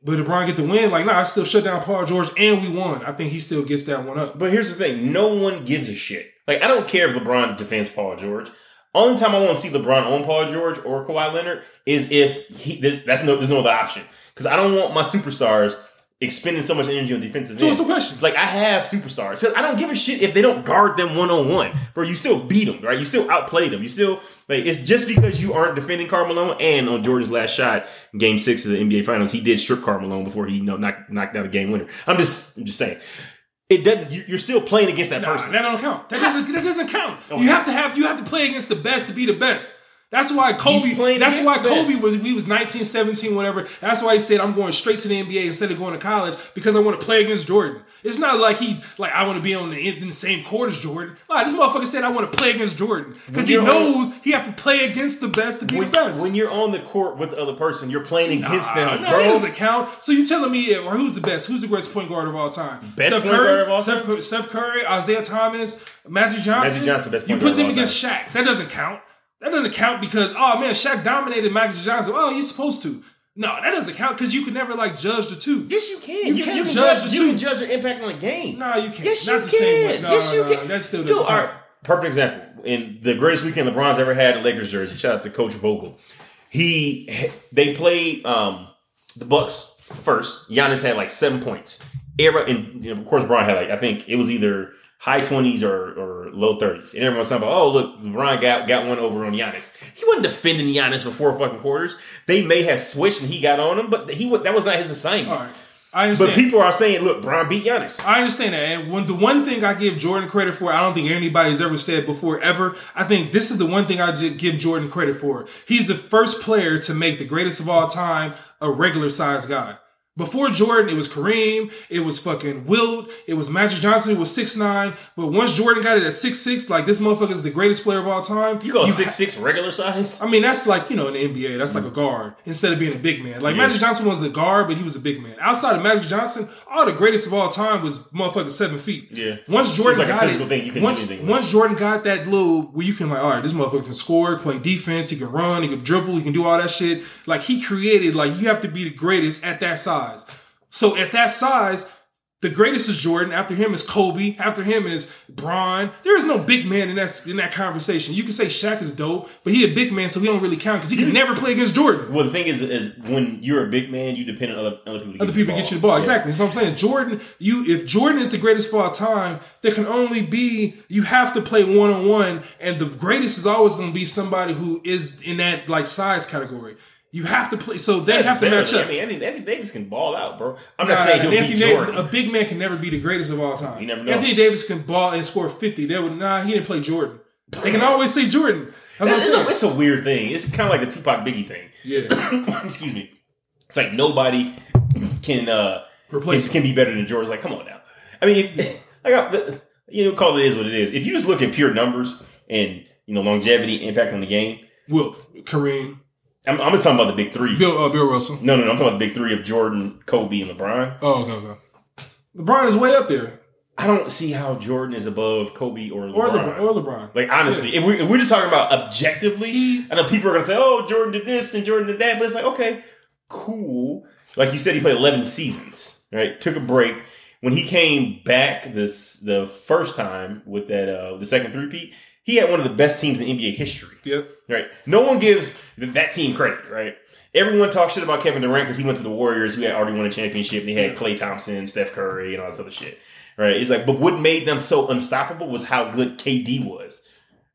But if Bron get the win, like, nah, I still shut down Paul George and we won. I think he still gets that one up. But here's the thing: no one gives a shit. Like I don't care if LeBron defends Paul George. Only time I want to see LeBron on Paul George or Kawhi Leonard is if he. That's no. There's no other option because I don't want my superstars expending so much energy on defensive. So end. the question? Like I have superstars. So I don't give a shit if they don't guard them one on one, bro. You still beat them, right? You still outplay them. You still like it's just because you aren't defending Carmelo. And on Jordan's last shot, Game Six of the NBA Finals, he did strip Carmelo before he you know knocked knocked out a game winner. I'm just I'm just saying. It doesn't. you- You're still playing against that Nah, person. that don't count. That doesn't. That doesn't count. You have to have. You have to play against the best to be the best. That's why Kobe. That's why the best. Kobe was. We was 19, 17, whatever. That's why he said, "I'm going straight to the NBA instead of going to college because I want to play against Jordan." It's not like he like I want to be on the in the same court as Jordan. Like this motherfucker said, "I want to play against Jordan" because he knows he have to play against the best to be when, the best. when you're on the court with the other person, you're playing against Nah, them, no, bro. that doesn't count. So you telling me, or who's the best? Who's the greatest point guard of all time? Best Steph point Curry, guard of all Steph, Cur- Steph Curry, Isiah Thomas, Magic Johnson. Magic Johnson, best You point put guard them of all against Shaq. That doesn't count. That doesn't count because oh man, Shaq dominated Magic Johnson. Oh, you're supposed to. No, that doesn't count because you can never like judge the two. Yes, you can. You You, can't you can judge judge. the You can two. judge your impact on the game. No, you can't. Yes, Not you the can. same way. No, yes, no, you no, can. That still Dude, all right. Perfect example. In the greatest weekend LeBron's ever had, a Lakers jersey. Shout out to Coach Vogel. He they played um, the Bucks first. Giannis had like seven points. Everybody, and you know, of course, Bron had like I think it was either high twenties or, or low thirties, and everyone's talking about, oh look, LeBron got got one over on Giannis. He wasn't defending Giannis for four fucking quarters. They may have switched and he got on him, but he that was not his assignment. Right, I understand. But people are saying, look, Bron beat Giannis. I understand that. And when the one thing I give Jordan credit for, I don't think anybody's ever said before ever. I think this is the one thing I give Jordan credit for. He's the first player to make the greatest of all time a regular sized guy. Before Jordan, it was Kareem, it was fucking Wilt, it was Magic Johnson, who was six nine. But once Jordan got it at six six, like this motherfucker is the greatest player of all time. You go six six regular size. I mean, that's like, you know, in the NBA, that's like a guard instead of being a big man. Like Yeah. Magic Johnson was a guard, but he was a big man. Outside of Magic Johnson, all the greatest of all time was motherfucking seven feet. Yeah. Once Jordan like got it, thing you can once, anything once Jordan got that little where you can like, all right, this motherfucker can score, play defense, he can run, he can dribble, he can do all that shit. Like he created, like you have to be the greatest at that size. So at that size, The greatest is Jordan. After him is Kobe. After him is Bron. There is no big man in that in that conversation. You can say Shaq is dope, but he a big man, so he don't really count because he can never play against Jordan. Well, the thing is, is when you're a big man, you depend on other, other people. To Other people get you the ball. Exactly. So I'm saying Jordan, you if Jordan is the greatest of all time, there can only be you have to play one on one, and the greatest is always going to be somebody who is in that like size category. You have to play, so they have to match up. I mean, Anthony, Anthony Davis can ball out, bro. I'm Nah, not saying he'll Anthony beat Davis- Jordan. a big man can never be the greatest of all time. You never know. Anthony Davis can ball and score 50. They would nah, he didn't play Jordan. They can always say Jordan. That's what I'm it's, a, it's a weird thing. It's kind of like the Tupac Biggie thing. yeah. Excuse me. It's like nobody can uh Replace can, can be better than Jordan. It's like, come on now. I mean, like you know, call it is what it is. If you just look at pure numbers and you know longevity, impact on the game, Will Kareem, I'm, I'm just talking about the big three. Bill uh, Bill Russell. No, no, no. I'm talking about the big three of Jordan, Kobe, and LeBron. Oh, okay, okay. LeBron is way up there, I don't see how Jordan is above Kobe or LeBron. or LeBron, or LeBron. Like honestly, if, we, if we're just talking about objectively, He- I know people are gonna say, "Oh, Jordan did this and Jordan did that," but it's like, okay, cool. Like you said, he played eleven seasons, right? Took a break. When he came back this the first time with that uh the second three-peat, he had one of the best teams in NBA history. Yep. Right? No one gives that team credit, right? Everyone talks shit about Kevin Durant because he went to the Warriors, who had already won a championship. They had Klay Thompson, Steph Curry, and all this other shit. Right? It's like, but what made them so unstoppable was how good KD was.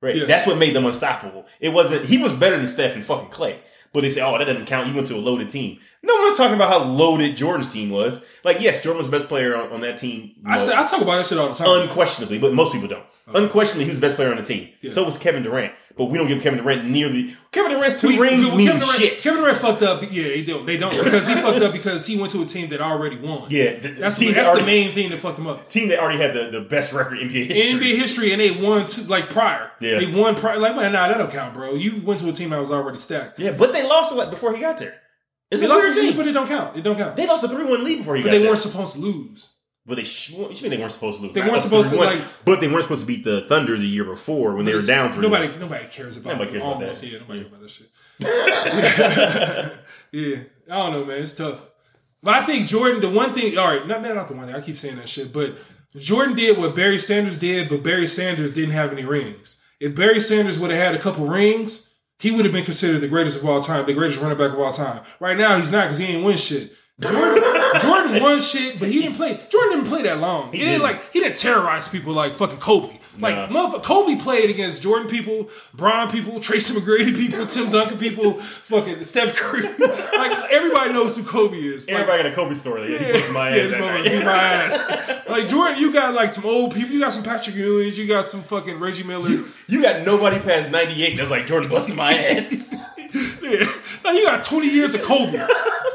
Right? Yeah. That's what made them unstoppable. It wasn't he was better than Steph and fucking Clay. But they say, oh, that doesn't count. You went to a loaded team. No one's talking about how loaded Jordan's team was. Like, yes, Jordan was the best player on, on that team. you I say I talk about that shit all the time. unquestionably, but most people don't. Unquestionably, he was the best player on the team. Yeah. So was Kevin Durant. But we don't give Kevin Durant nearly. Kevin Durant's two We- rings we- mean Kevin Durant, shit. Kevin Durant fucked up. Yeah, they don't. They don't because he fucked up because he went to a team that already won. Yeah, the, that's the, that's already, the main thing that fucked him up. team that already had the, the best record in NBA In history. NBA history, and they won two, like prior. Yeah. they won prior. Like, man, nah, that don't count, bro. You went to a team that was already stacked. Yeah, but they lost a lot before he got there. It's They a lost, weird thing. but it don't count. It don't count. They lost a three one lead before you. but they there. weren't supposed to lose. But they sh- what you mean they weren't supposed to lose? They weren't supposed to, like- But they weren't supposed to beat the Thunder the year before when they were down three. Nobody, nobody cares about. Nobody cares about almost, that. Yeah, nobody cares about that shit. yeah, I don't know, man. It's tough. But I think Jordan, the one thing, all right, not not the one thing. I keep saying that shit, but Jordan did what Barry Sanders did, but Barry Sanders didn't have any rings. If Barry Sanders would have had a couple rings, he would have been considered the greatest of all time, the greatest running back of all time. Right now, he's not because he ain't win shit. Jordan, Jordan won shit, but he didn't play. Jordan didn't play that long. He, didn't didn't. like he didn't terrorize people like fucking Kobe. Like Nah. motherfucker, Kobe played against Jordan people, Bron people, Tracy McGrady people, Tim Duncan people, fucking Steph Curry. like everybody knows who Kobe is. Like, Everybody got a Kobe story. Like, he was my yeah, ass this that motherfucker night. beat my ass. Like Jordan, you got like some old people. You got some Patrick Ewings. You got some fucking Reggie Millers. You got nobody past 98 that's like Jordan busting my ass. Yeah. Like you got 20 years of Kobe.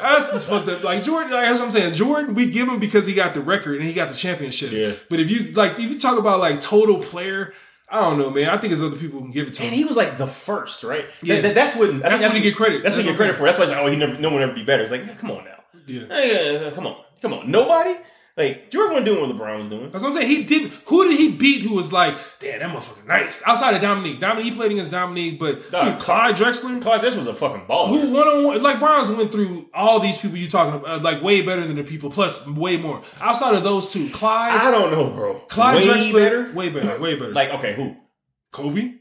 That's just fucked up. Like Jordan, like, that's what I'm saying. Jordan, we give him because he got the record and he got the championship. Yeah. But if you like, if you talk about like total player, I don't know, man. I think there's other people who can give it to And him. he was like the first, right? Yeah. That- that- that's what. I That's what he get credit. That's, what That's he what get credit for. That's why it's like, oh, he never, no one ever be better. It's like, come on now. Yeah. Hey, come on, come on. Nobody. Like Jordan wasn't doing what LeBron was doing. That's what I'm saying. He did. Who did he beat? Who was like, damn, that motherfucker nice. Outside of Dominique, Dominique he played against Dominique, but Dog. who, Clyde Drexler, Clyde Drexler was a fucking baller. who one on one, like Browns went through all these people you talking about, uh, like way better than the people, plus way more. Outside of those two, Clyde, I don't know, bro. Clyde Way Drexler, better. way better, way better. Like okay, who? Kobe.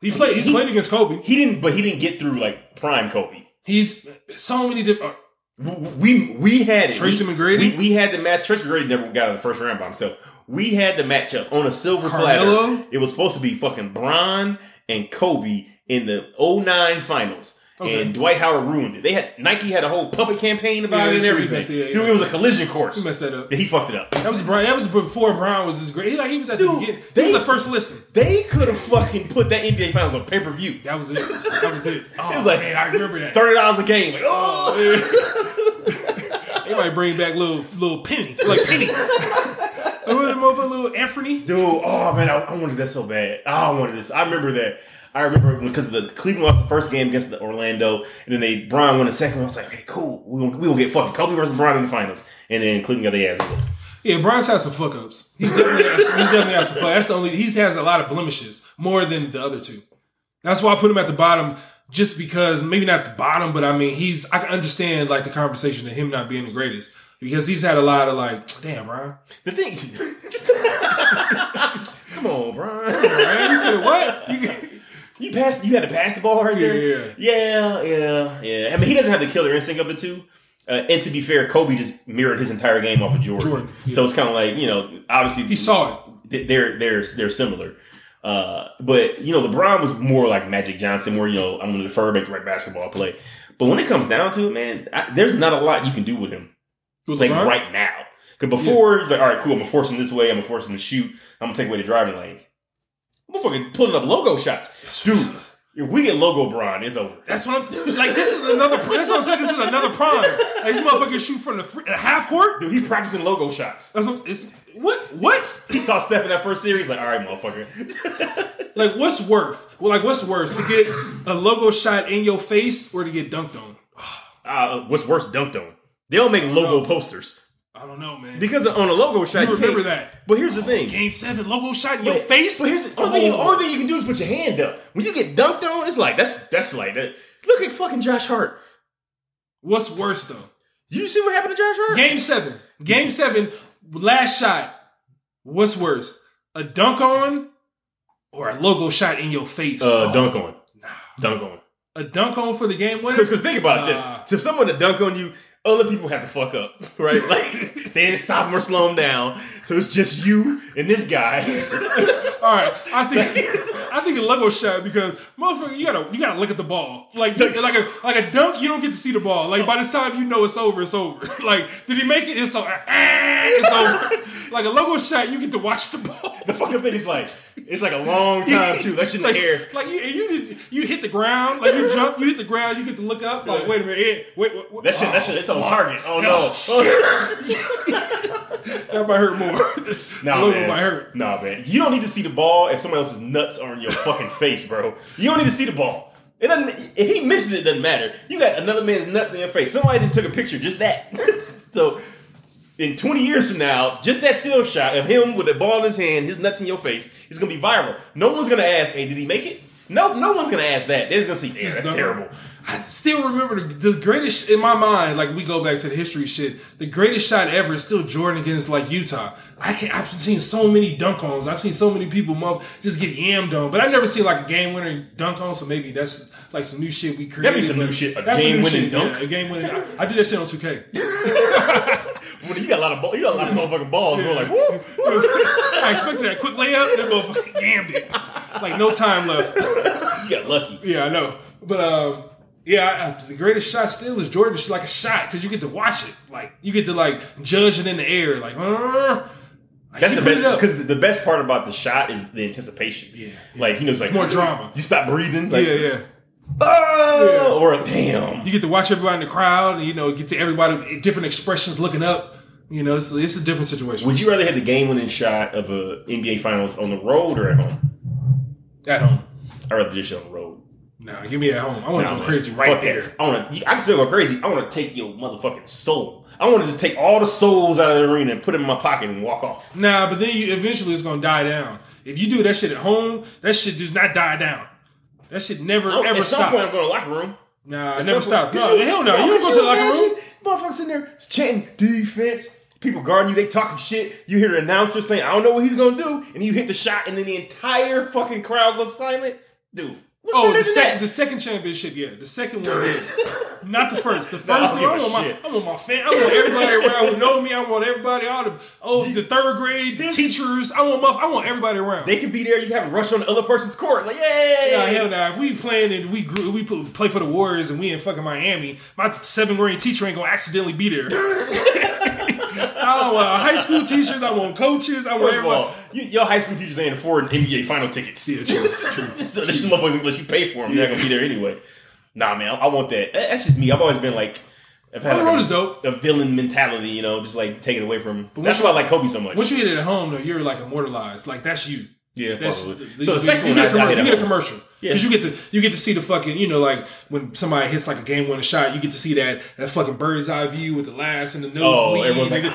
He played. He's He- played against Kobe. He didn't, but he didn't get through like prime Kobe. He's so many different. We we had it. Tracy we, McGrady? We, we had the match. Tracy McGrady never got out of the first round by himself. We had the matchup on a silver Carmelo? platter. It was supposed to be fucking Bron and Kobe in the 09 finals. Okay. And Dwight Howard ruined it. They had Nike had a whole public campaign about Yeah, it and everything. messed yeah, Dude, it was a collision course. He messed that up. He fucked it up. That was Bron. That was before Bron was his great. He, like he was at the Dude, beginning. they- he was the first listen. They could have fucking put that NBA finals on pay per view. That was it. That was it. Oh, It was oh, like man, I remember that. thirty dollars a game. Like, oh, oh They might bring back little little penny, like penny. Remember motherfucker, little Anthony? dude. Oh man, I, I wanted that so bad. Oh, I wanted this. I remember that. I remember because the Cleveland lost the first game against the Orlando, and then they Bron won the second. one. I was like, okay, cool. We will we will get fucking Kobe versus Bron in the finals, and then Cleveland got their ass whooped. Yeah, Bron's had some fuck ups. He's definitely has, he's definitely had some fuck. That's the only he has a lot of blemishes more than the other two. That's why I put him at the bottom, just because maybe not the bottom, but I mean he's I can understand like the conversation of him not being the greatest. because he's had a lot of like, damn, Bron. The thing. Come on, Bron. Man, you could have what? You, You passed. You had to pass the ball right there. Yeah. yeah, yeah, yeah. I mean, he doesn't have the killer instinct of the two. Uh, and to be fair, Kobe just mirrored his entire game off of Jordan. Jordan, yeah. So it's kind of like you know, obviously he saw it. they're they're they're similar. Uh, but you know, LeBron was more like Magic Johnson, where you know I'm going to defer, make the right basketball play. But when it comes down to it, man, I, there's not a lot you can do with him With like LeBron? right now. Because before he's like, all right, cool, I'm gonna force him this way, I'm gonna force him to shoot, I'm gonna take away the driving lanes. Motherfucker pulling up logo shots, dude. If we get logo Bron, it's over. That's what I'm saying. like. This is another. That's what I'm saying. This is another prime. Like, this motherfucker shoot from the, three, half court. Dude, he practicing logo shots. That's what, it's, what? What? He saw Steph in that first series, like, all right, motherfucker. Like, what's worth? Well, like, what's worse to get a logo shot in your face or to get dunked on? uh, what's worse, dunked on. They don't make logo No. posters I don't know, man. because on a logo shot, you remember can't- that? But here's the thing. Game seven logo shot in But- your face. But here's the only, thing you, Oh. only thing you can do is put your hand up. When you get dunked on, it's like that's that's like that. Look at fucking Josh Hart. What's worse though? You see what happened to Josh Hart? Game seven. Game seven. Last shot. What's worse? A dunk on or a logo shot in your face? Uh, Oh, dunk on, nah. dunk on. A dunk on for the game winner. Because think about Uh, this: so if someone to dunk on you, other people have to fuck up, right? Like they didn't stop him or slow him down, so it's just you and this guy. All right, I think I think a logo shot because motherfucker, you gotta you gotta look at the ball. Like like a like a dunk, you don't get to see the ball. Like by the time you know it's over, it's over. Like did he make it? It's over. It's over. Like a logo shot, you get to watch the ball. the fucking thing is like it's like a long time too. That's in the like, air. Like you, you you hit the ground, like you jump, you hit the ground, you get to look up. Like wait a minute, wait, wait, wait That shit, that shit, it's on oh. target. Oh no! that might hurt more. Nah, logo man. might hurt. Nah, man. You don't need to see the ball if somebody else's nuts are on your fucking face, bro. You don't need to see the ball. It doesn't. If he misses it, it doesn't matter. You got another man's nuts in your face. Somebody just took a picture, just that. so, in 20 years from now, just that still shot of him with the ball in his hand, his nuts in your face, is gonna be viral. No one's gonna ask, "Hey, did he make it?" No, no one's gonna ask that. They're just gonna see, "Yeah, It's that's terrible." I still remember the, the greatest in my mind. Like we go back to the history shit. The greatest shot ever is still Jordan against like Utah. I can't. I've seen so many dunk ons. I've seen so many people just get yammed on. But I never seen like a game winner dunk on. So maybe that's like some new shit we created. That'd be some new shit, a That's some new game-winning shit, dunk. Yeah, a game winning. I, I did that shit on two K. Well, you got a lot of ball, you got a lot of motherfucking balls. Going like, woo, woo. I expected that quick layup. That motherfucker yammed it. Like no time left. you got lucky. Yeah, I know. But um, yeah, I, the greatest shot still is Jordan. It's like a shot because you get to watch it. Like you get to like judge it in the air. Like, uh, like, That's the best because the best part about the shot is the anticipation. Yeah, yeah. like you know, it's like more drama. You stop breathing. Like, yeah, yeah. Oh, Yeah. or a damn. You get to watch everybody in the crowd. And, you know, get to everybody different expressions looking up. You know, it's, it's a different situation. Would you rather have the game-winning shot of a NBA Finals on the road or at home? At home. I'd rather just on the road. Nah, give me at home. I want to Nah, go man. crazy right Fuck there. that. I want to. I can still go crazy. I want to take your motherfucking soul. I want to just take all the souls out of the arena and put them in my pocket and walk off. Nah, but then you eventually it's gonna die down. If you do that shit at home, that shit does not die down. That shit never Oh, ever at some point, I'm stops. going to the locker room. Nah, it never stops. No, hell no. You don't go to the locker room. Motherfuckers in there chanting defense. People guarding you, they talking shit. You hear the announcer saying, I don't know what he's gonna do, and you hit the shot, and then the entire fucking crowd goes silent. Dude, Oh, the than second, the second championship, yeah, the second one is not the first. The first don't one, I give a want my, shit. I want my fan, I want everybody around who know me. I want everybody, all the oh, the third grade, the teachers. I want, my, I want everybody around. They could be there. You can have a rush on the other person's court. Like, yay! Nah, hell nah. If we playing and we grew, we play for the Warriors and we in fucking Miami, my seventh grade teacher ain't gonna accidentally be there. I want uh, high school teachers. I want coaches. I want First of everybody. You, your high school teachers ain't affording NBA final tickets. Yeah, true, true. so this motherfuckers let you pay for them. They're not gonna be there anyway. Nah, man, I, I want that. That- That's just me. I've always been like, I've had like road a, is dope. a villain mentality. You know, just like take it away from. once That's you- why I like Kobe so much. Once you hit it at home, though, you're like immortalized. Like that's you. yeah, That's, probably. the- so you, the second you one, get, a I, I commer- hit you get a home. Commercial Yeah. because you get to you get to see the fucking you know like when somebody hits like a game winning shot, you get to see that that fucking bird's eye view with the last and the nose Oh, everyone's like, ah!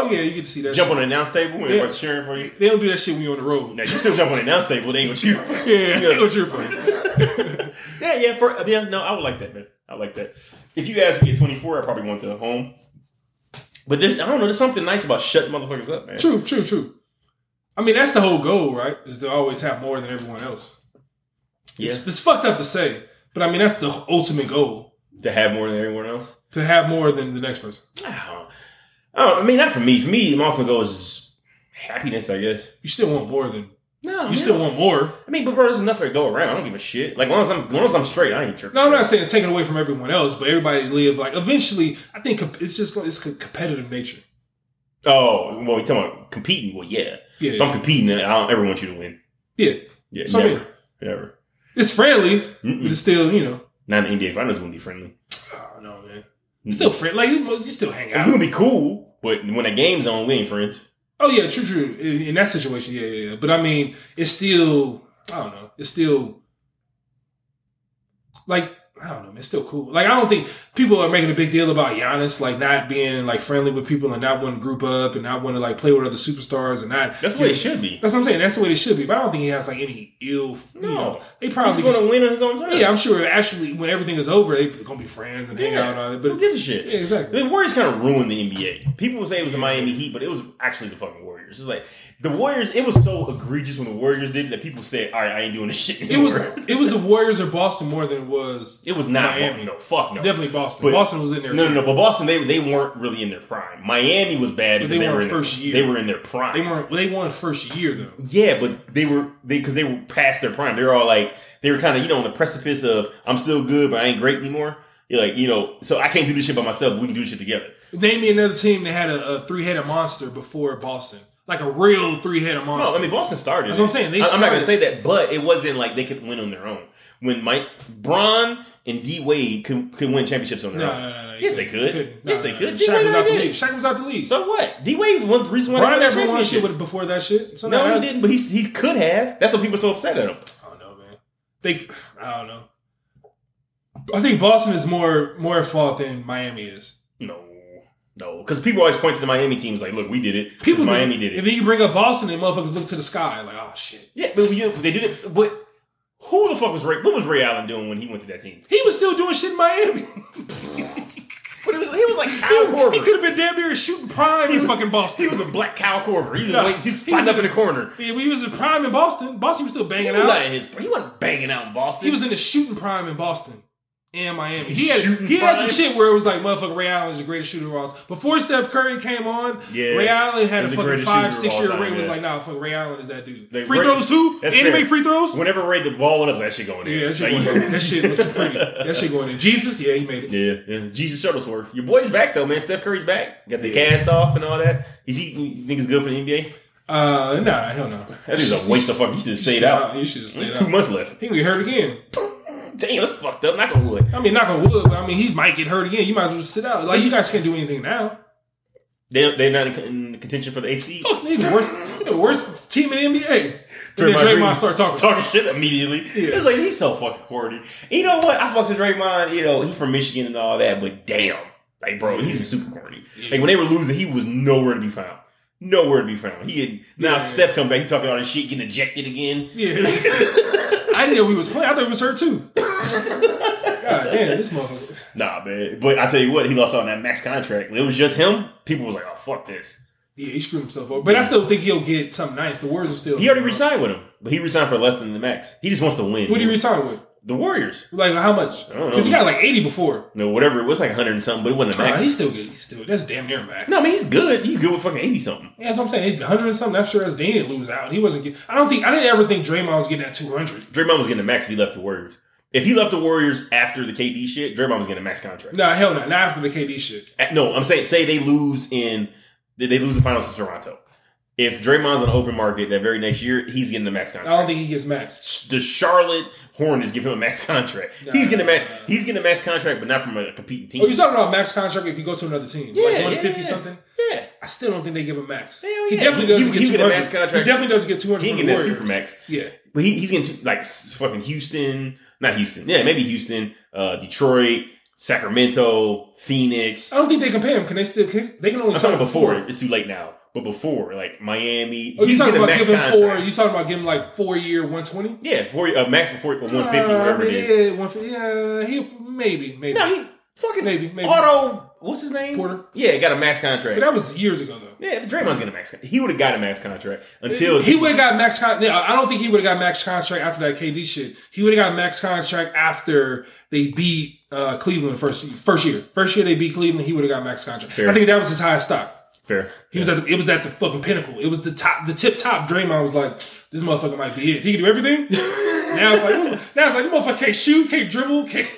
oh yeah, you get to see that. Jump shit. on the announce table when everyone's cheering for you. They don't do that shit when you're on the road. Now you still jump on the announce table. They ain't gonna cheer. Yeah, Yeah. they go cheer for you. Yeah, yeah, for, yeah. No, I would like that, man. I like that. If you ask me at 24, I probably want the home. But there, I don't know. There's something nice about shutting motherfuckers up, man. True, true, true. I mean, that's the whole goal, right? Is to always have more than everyone else. Yeah, It's, it's fucked up to say, but I mean, that's the ultimate goal to have more than everyone else. to have more than the next person. I don't, I, mean, not for me. For me, my ultimate goal is happiness. I guess. You still want more than No, you still want more. I mean, but bro, there's enough to go around. I don't give a shit. Like, as long as I'm, as long as I'm straight, I ain't tripping. No, I'm not saying taking it away from everyone else, but everybody live like eventually. I think it's just it's a competitive nature. Oh, well, you talking about competing? Well, yeah. Yeah, If I'm competing, I don't ever want you to win. yeah. Yeah, So, I never, mean- never. It's friendly, Mm-mm. but it's still you know. Not the NBA finals gonna be friendly. Oh no, man. Still friend. Like you, you still hang It's out. gonna be cool, but when the game's on, we ain't friends. Oh yeah, true, true. In, in that situation, yeah, yeah, yeah. But I mean, it's still. I don't know. It's still like I don't know, man. It's still cool. Like I don't think people are making a big deal about Giannis like not being like friendly with people and not wanting to group up and not wanting to like play with other superstars and not. That's what it should be. That's what I'm saying. That's the way it should be. But I don't think he has like any ill. You No. know, they He's probably. gonna win on his own time. yeah, I'm sure. Actually, when everything is over, they're gonna be friends and hang out on it. But Who gives a shit? yeah, exactly. The Warriors kind of ruined the NBA. People would say it was the Miami Heat, but it was actually the fucking Warriors. It's like the Warriors. It was so egregious when the Warriors did it that people said, "All right, I ain't doing this shit It was it was the Warriors or Boston more than it was It was not Miami. No, fuck no. Definitely Boston. But- Boston was in there. No, too. no, no. But Boston, they they weren't really in their prime. Miami was bad But they they, were weren't in their- first year. They were in their prime. They weren't. They won first year though. Yeah, but they were they because they were past their prime. They were all like they were kind of you know on the precipice of I'm still good, but I ain't great anymore. You're like you know, so I can't do this shit by myself. But we can do this shit together. Name me another team that had a, a three headed monster before Boston, like a real three headed monster. No, I mean Boston started. That's what I'm saying. They I- I'm not gonna say that, but it wasn't like they could win on their own. When Mike Bron and D Wade could, could win championships on their no, own. no, no, no. Yes, they could. Couldn't. Yes, they could. Shaq was out the league. Shaq was out the league. So what? D Wade was the reason why Bron they won the never won shit before that shit. So No, he didn't. But he he could have. That's what people are so upset at him. I don't know, man. They, I don't know. I think Boston is more more at fault than Miami is. No, because people always point to the Miami teams like, look, we did it. People, Miami did it. And then you bring up Boston, and motherfuckers look to the sky like, oh shit. Yeah, but we, they did it. But who the fuck was Ray? What was Ray Allen doing when he went to that team? He was still doing shit in Miami. But it was he was like he, Kyle was- he could have been damn near shooting prime in fucking Boston. He was a black Kyle Korver. He was, No, like, he was he was up in the corner. Yeah, he was in prime in Boston. Boston was still He banging was out. not in his. He wasn't banging out in Boston. He was in the shooting prime in Boston and Miami. He had Shooting he had some shit where it was like motherfucker Ray Allen is the greatest shooter of all time. Before Steph Curry came on, Yeah. Ray Allen had a fucking five, six year rate. Was like, nah, fuck Ray Allen is that dude. Like, free Ray- throws too? And he make free throws? Whenever Ray the ball went up, that shit going in. Yeah, that shit Like, going in. That shit too pretty. That shit going in. Jesus, yeah, he made it. Yeah, yeah. Jesus Shuttlesworth. Your boy's back though, man. Steph Curry's back. Got the Yeah. cast off and all that. Is he? You think he's good for the NBA? Uh, nah, hell no. That is a waste of fuck. He should have stayed out. You should have There's stayed two out. months left. He can get hurt again. Damn, that's fucked up. Knock on wood. I mean, knock on wood, but I mean, he might get hurt again. You might as well just sit out. Like, you guys can't do anything now. They they're not in, in contention for the seed. Fuck, they the worst, they the worst team in the NBA. And then Draymond start talking. talking shit immediately. Yeah. It's like he's so fucking corny. You know what? I fucked with Draymond. You know, he from Michigan and all that, but damn, like bro, he's super corny. Yeah. Like when they were losing, he was nowhere to be found. Nowhere to be found. He had now Yeah. Steph come back, he talking all this shit, getting ejected again. Yeah. I didn't know he was playing. I thought he was hurt too. God damn, this motherfucker. Nah, man. But I tell you what, he lost on that max contract. When it was just him, people was like, "Oh fuck this." Yeah, he screwed himself up. But I still think he'll get something nice. The Warriors are still. He already resigned with him, but he resigned for less than the max. He just wants to win. What did he resign with? the Warriors. Like how much? I don't know. Because he got like eighty before. No, whatever. It was like hundred and something, but it wasn't a Nah, max. he's still good. He's still that's damn near max. no, I mean he's good. He's good with fucking eighty something. Yeah, that's what I'm saying. Hundred and something. I'm sure as Dane didn't lose out. He wasn't. Get, I don't think. I didn't ever think Draymond was getting that two hundred. Draymond was getting a max if he left the Warriors. If he left the Warriors after the KD shit, Draymond was getting a max contract. Nah, hell no. Not after the KD shit. No, I'm saying say they lose in they lose the finals to Toronto. If Draymond's on the open market that very next year, he's getting the max contract. I don't think he gets max. The Charlotte Hornets give him a max contract. Nah, he's getting a max. nah. He's getting a max contract, but not from a competing team. Oh, you're talking about max contract if you go to another team? Yeah, like yeah, one fifty yeah. something. yeah, I still don't think they give him max. Hell He definitely He- doesn't he- get he two get a hundred. max He definitely doesn't get two he hundred ain't from the getting that super max. Yeah, But he, he's getting two, like fucking Houston, not Houston. Yeah, maybe Houston, uh, Detroit, Sacramento, Phoenix. I don't think they can pay him. Can they still? Can, they can only I'm sign talking him before. four. It's too late now. But before, like Miami, Oh, you talking about giving contract. four? You talking about giving like four year one twenty? Yeah, four uh, max before uh, 150, whatever it is. Yeah, one fifty. Yeah, he maybe maybe No, he fucking maybe maybe. Otto what's his name? Porter. Yeah, he got a max contract. But that was years ago though. yeah, Draymond's getting a max. He would have got a max contract until he would have got max contract. I don't think he would have got max contract after that KD shit. He would have got max contract after they beat uh, Cleveland the first first year. First year they beat Cleveland, he would have got max contract. Fair. I think that was his highest stock. fair. He was at the, it was at the fucking pinnacle. It was the top, the tip top. Draymond was like, this motherfucker might be it. He can do everything. now it's like, now it's like, this motherfucker can't shoot, can't dribble, can't.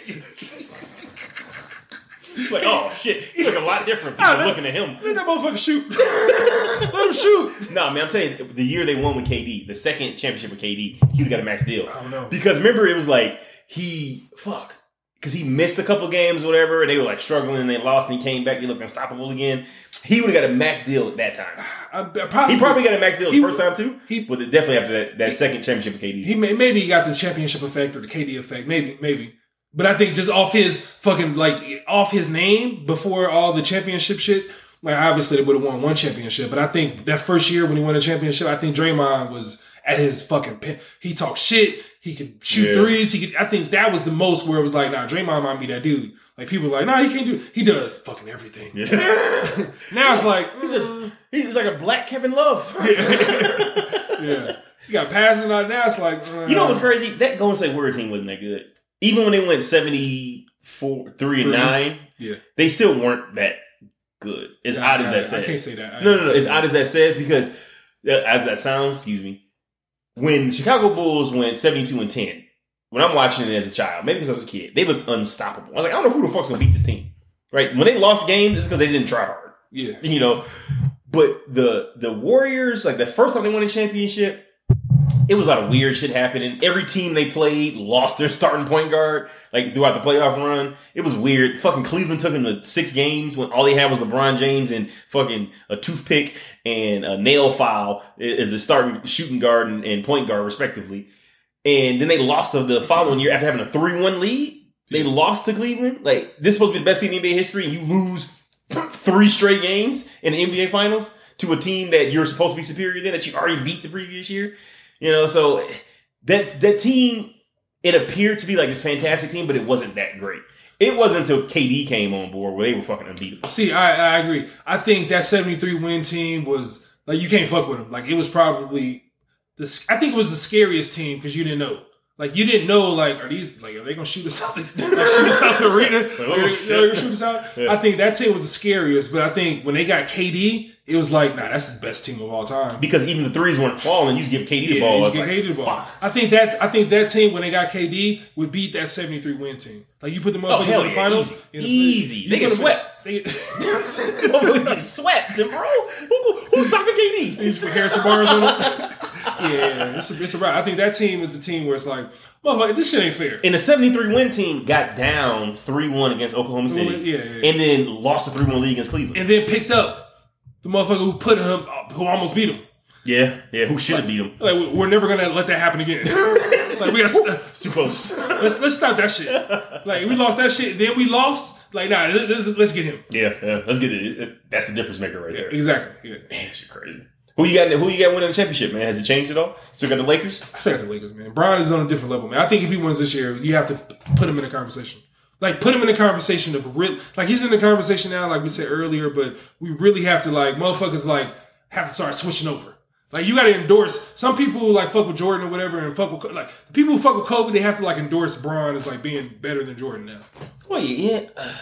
Like, oh shit, he look a lot different. People Ah, looking at him. Let that motherfucker shoot. Let him shoot. No, man, I'm telling you, the year they won with KD, the second championship with KD, he would have got a max deal. I don't know. Because remember, it was like he fuck because he missed a couple games, or whatever, and they were like struggling, and they lost, and he came back, he looked unstoppable again. He would have got a max deal at that time. I He probably got a max deal his He- first time too, he- but definitely after that, that second championship with KD. He may, maybe he got the championship effect or the KD effect. Maybe, maybe. But I think just off his fucking like off his name before all the championship shit. Like obviously they would have won one championship, but I think that first year when he won a championship, I think Draymond was at his fucking pin. He talked shit. He could shoot Yeah. threes. He could. I think that was the most where it was like, nah, Draymond might be that dude. Like people were like, nah, he can't do. He does fucking everything. Yeah. Now it's like, he's, a, he's like a black Kevin Love. yeah, he got passing out. Now it's like, uh, You know what's crazy? That Golden State Warrior team wasn't that good. Even when they went 74, 3 and 9, Yeah, they still weren't that good. As Yeah, odd as that I says. I can't say that. No, no, no. As odd as that says, because uh, as that sounds, excuse me, when the Chicago Bulls went 72 and 10, when I'm watching it as a child, maybe because I was a kid, they looked unstoppable. I was like, I don't know who the fuck's gonna beat this team. Right? When they lost games, it's because they didn't try hard. Yeah. You know, but the the Warriors, like the first time they won a championship, it was a lot of weird shit happening. Every team they played lost their starting point guard, like throughout the playoff run. It was weird. Fucking Cleveland took them to six games when all they had was LeBron James and fucking a toothpick and a nail file as a starting shooting guard and, and point guard, respectively. And then they lost of the following year after having a 3 1 lead. They lost to Cleveland. Like, this is supposed to be the best team in NBA history, and you lose three straight games in the NBA Finals to a team that you're supposed to be superior than, that you already beat the previous year. You know, so that that team, it appeared to be like this fantastic team, but it wasn't that great. It wasn't until KD came on board where they were fucking unbeatable. See, I, I agree. I think that 73 win team was like you can't fuck with them. Like it was probably the I think it was the scariest team because you didn't know. Like you didn't know. Like are these like are they gonna shoot us out the like, shoot us out the arena? oh, Are they, they gonna shoot us out? Yeah. I think that team was the scariest. But I think when they got KD, it was like nah, that's the best team of all time. Because even the threes weren't falling, you give KD the Yeah, ball. you get like, KD the ball. fuck. I think that I think that team when they got KD would beat that 73 win team. Like you put the oh, motherfuckers Oh, in the finals, easy. in the- Easy. They get them- swept. They, getting swept, bro. Who, who's stopping KD? You just put Harrison Barnes on them. yeah, it's a, it's a right. I think that team is the team where it's like, motherfucker, this shit ain't fair. And the 73 win team got down 3 1 against Oklahoma City. Yeah, yeah, yeah. And then lost a 3 1 lead against Cleveland. And then picked up the motherfucker who put him, uh, who almost beat him. yeah, yeah. Who should have beat him? Like we- we're never gonna let that happen again. like we got It's too close. let's let's stop that shit. Like we lost that shit, then we lost. Like nah, let's, let's get him. yeah, yeah. Let's get it. That's the difference maker right there. Exactly. Yeah. Man, shit crazy. Who you got? Who you got winning the championship, man? Has it changed at all? Still got the Lakers? I think the Lakers, man. Bron is on a different level, man. I think if he wins this year, you have to put him in a conversation. Like put him in the conversation of real. Like he's in the conversation now, like we said earlier. But we really have to like motherfuckers like have to start switching over. Like you got to endorse. Some people like fuck with Jordan or whatever, and fuck with like the people who fuck with Kobe. They have to like endorse Bron as like being better than Jordan now. Well, yeah. yeah.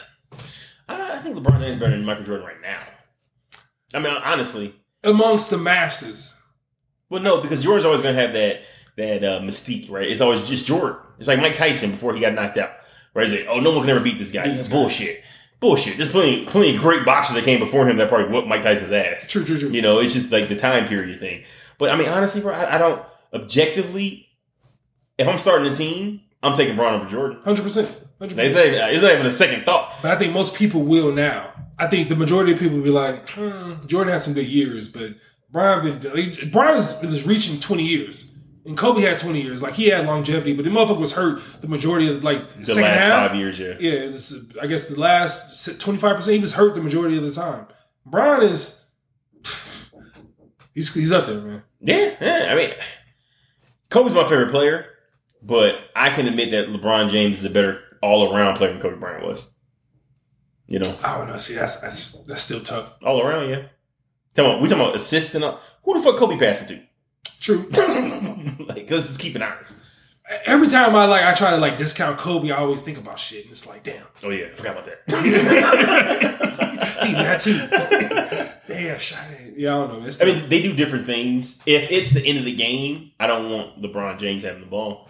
Uh, I think LeBron is better than Michael Jordan right now. I mean, honestly. Amongst the masses, Well, no, because Jordan's always going to have that that uh, mystique, right? It's always just Jordan. It's like Mike Tyson before he got knocked out, right? He's like, oh, no one can ever beat this guy. It's bullshit. Bullshit. There's plenty, plenty of great boxers that came before him that probably whooped Mike Tyson's ass. true, true, true. You know, it's just like the time period thing. But I mean, honestly, bro, I, I don't objectively. If I'm starting a team, I'm taking Bron over Jordan. Hundred percent, hundred It's percent. not, even, it's not even a second thought. But I think most people will now. I think the majority of people will be like, hmm, Jordan has some good years, but Bron been Bron is, is reaching twenty years, and Kobe had twenty years. Like he had longevity, but the motherfucker was hurt the majority of like The second last half. five years, yeah. Yeah, it's, I guess the last twenty five percent he was hurt the majority of the time. Bron is he's he's up there, man. Yeah, yeah. I mean, Kobe's my favorite player, but I can admit that LeBron James is a better all around player than Kobe Bryant was. You know, I don't know. See, that's that's that's still tough. all around, yeah. Come on, we talking about and all. Who the fuck Kobe passing True. like, let's just keep it honest. Every time I like, I try to like discount Kobe. I always think about shit, and it's like, damn, Oh yeah, I forgot about that. he that too. Damn, shot it. Yeah, I don't know. I mean, they do different things. If it's the end of the game, I don't want LeBron James having the ball.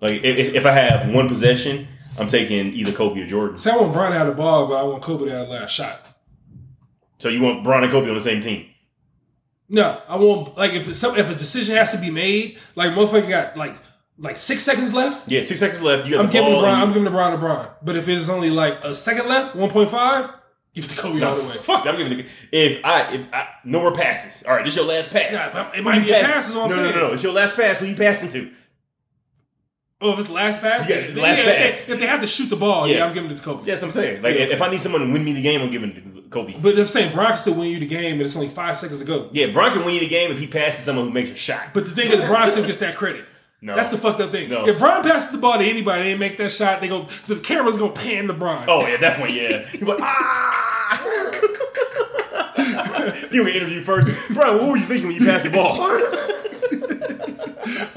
Like if, if I have one possession, I'm taking either Kobe or Jordan. See, I want Bron to have the ball, but I want Kobe to have the last shot. So you want Bron and Kobe on the same team? No, I won't. like if it's some if a decision has to be made, like motherfucker got like like six seconds left. Yeah, six seconds left. You got I'm giving ball. LeBron. I'm giving LeBron LeBron. But if it's only like a second left, one point five, give it to Kobe all the way. Fuck that. I'm giving it. If I if I no more passes. All right, this your last pass. But it might be pass I'm no, saying. No, no, no. It's your last pass. Who you passing to? Oh, if it's last pass, Yeah, last yeah, if they- pass. If they have to shoot the ball, yeah, Yeah. I'm giving it to Kobe. That's what I'm saying. Like Yeah. if I need someone to win me the game, I'm giving it to Kobe. But I'm saying Bron can still win you the game, and it's only five seconds to go. yeah, Bron can win you the game if he passes someone who makes a shot. But the thing is, Bron still gets that credit. No. That's the fucked up thing. No. If Bron passes the ball to anybody, and they make that shot. They go. The camera's gonna pan to Bron. Oh, at that point, yeah. You're like, ah! you interview first. Bro, what were you thinking when you passed the ball?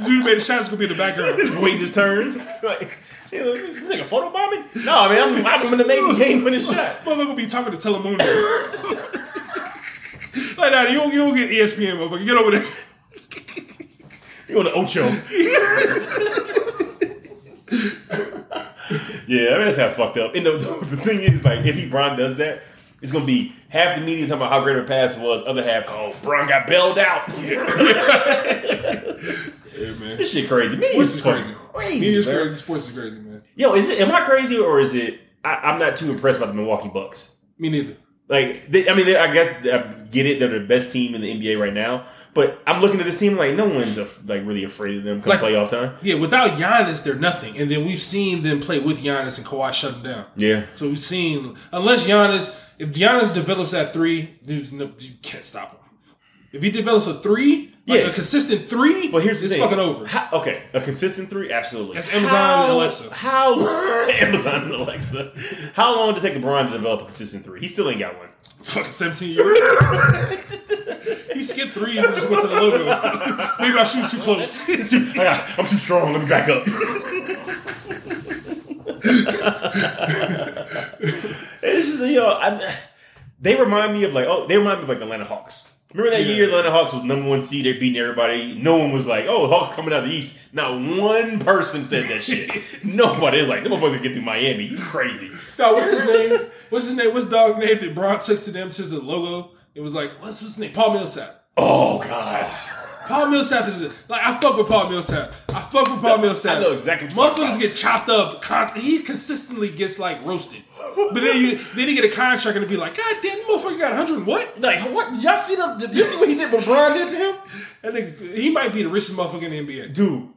dude made the shot is gonna be in the background. Waiting his turn? Like, this nigga photo bombing? No, man, I'm, I'm gonna make the main game winning shot. Motherfucker be talking to Telemundo. like that, you you don't get ESPN, motherfucker. Get over there. You on the Ocho. yeah, I mean, that's how fucked up. And the, the thing is, like, if he Bron does that, it's gonna be half the media talking about how great a pass was, other half, oh, Bron got bailed out. Yeah, man. this shit crazy. Media Sports is is crazy. crazy. Media's man. crazy. Sports is crazy, man. Yo, is it? Am I crazy or is it? I, I'm not too impressed by the Milwaukee Bucks. Me neither. Like, they, I mean, I guess I get it. They're the best team in the NBA right now. But I'm looking at this team like no one's af- like really afraid of them come Like- playoff time. Yeah, without Giannis, they're nothing. And then we've seen them play with Giannis and Kawhi shut them down. Yeah, So we've seen unless Giannis, if Giannis develops that three, no you can't stop him. If he develops a three, like Yeah. a consistent three, but here's the it's thing. fucking over. How, okay, a consistent three, absolutely. That's Amazon How- and Alexa. How Amazon and Alexa? How long did it take LeBron to develop a consistent three? He still ain't got one. Fucking 17 years. he skipped threes and just went to the logo. Maybe I shoot too close. I'm too strong. Let me back up. it's just you know, I, they remind me of like oh, they remind me of like the Atlanta Hawks. Remember that Yeah. year the Atlanta Hawks was number one seed, they're beating everybody. No one was like, oh, Hawks coming out of the East. Not one person said that shit. Nobody was like, them motherfuckers get through Miami. You crazy. no, what's his name? What's his name? What's dog name that Bron took to them to the logo? It was like, what's, what's his name? Paul Millsap. Oh God. Paul Millsap is like I fuck with Paul Millsap. I fuck with Paul Millsap. I know exactly what you're talking Motherfuckers get chopped up. He consistently gets like roasted. But then you then he get a contract and be like, God damn, the motherfucker got 100 what? Like what? Did y'all see the? Did you see what he did? What LeBron did to him? And nigga, he might be the richest motherfucker in the NBA. dude.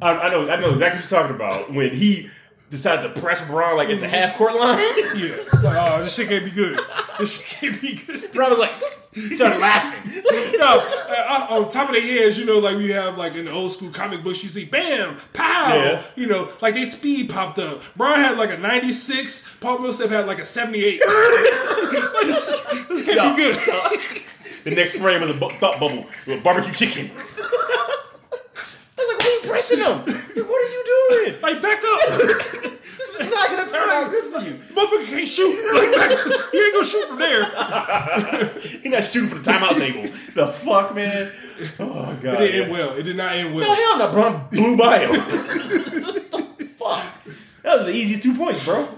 I, I know, I know exactly what you're talking about. When he decided to press Bron like at the half court line, Yeah, it's like, oh, this shit can't be good. This shit can't be good. Bron was like, he started laughing. no, uh, on top of their heads, you know, like we have like in the old school comic books, you see, bam, pow, Yeah. you know, like they speed popped up. Bron had like a 96, Paul Millsap had like a 78. Like, this, this can't Yeah. be good. The next frame was a bu- thought bubble with barbecue chicken. I was like, why are you pressing him? Like, what are you doing? Like, back up. This is not gonna turn out good for you. Motherfucker can't shoot. Like, back up. You ain't gonna shoot from there. He's not shooting for the timeout table. The fuck, man. Oh god. It didn't end well. It did not end well. No, hell no, Bron blew by him. fuck. That was the easiest two points, bro.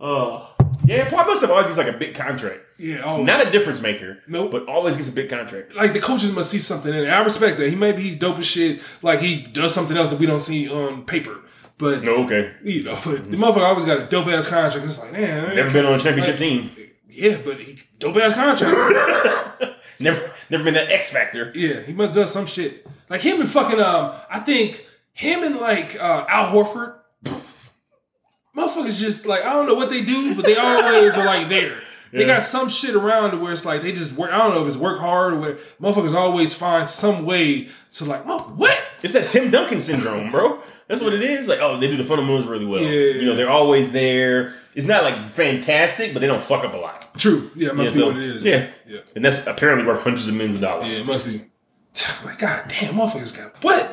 Uh, yeah, Paul Millsap always gets like a big contract. Yeah, always. Not a difference maker. Nope. But always gets a big contract. like the coaches must see something in it. I respect that. He might be dope as shit. Like he does something else that we don't see on paper. But No, okay. you know, but the motherfucker always got a dope ass contract. And it's like, man, Never been on a championship team. yeah, but he, dope ass contract. Never, never been that X factor. yeah, he must have done some shit. Like him and fucking um, I think him and like uh, Al Horford. Motherfuckers just like I don't know what they do, but they always are like there. They Yeah. got some shit around to where it's like they just work. I don't know if it's work hard or where motherfuckers always find some way to like, "Mo- what? It's that Tim Duncan syndrome, bro. That's what it is. Like, oh, they do the fundamentals really well. Yeah. You know, they're always there. It's not like fantastic, but they don't fuck up a lot. True. Yeah, it must Yeah, be so- what it is. yeah. Yeah. And that's apparently worth hundreds of millions of dollars. Yeah, it must be. Like, god damn, motherfuckers got what?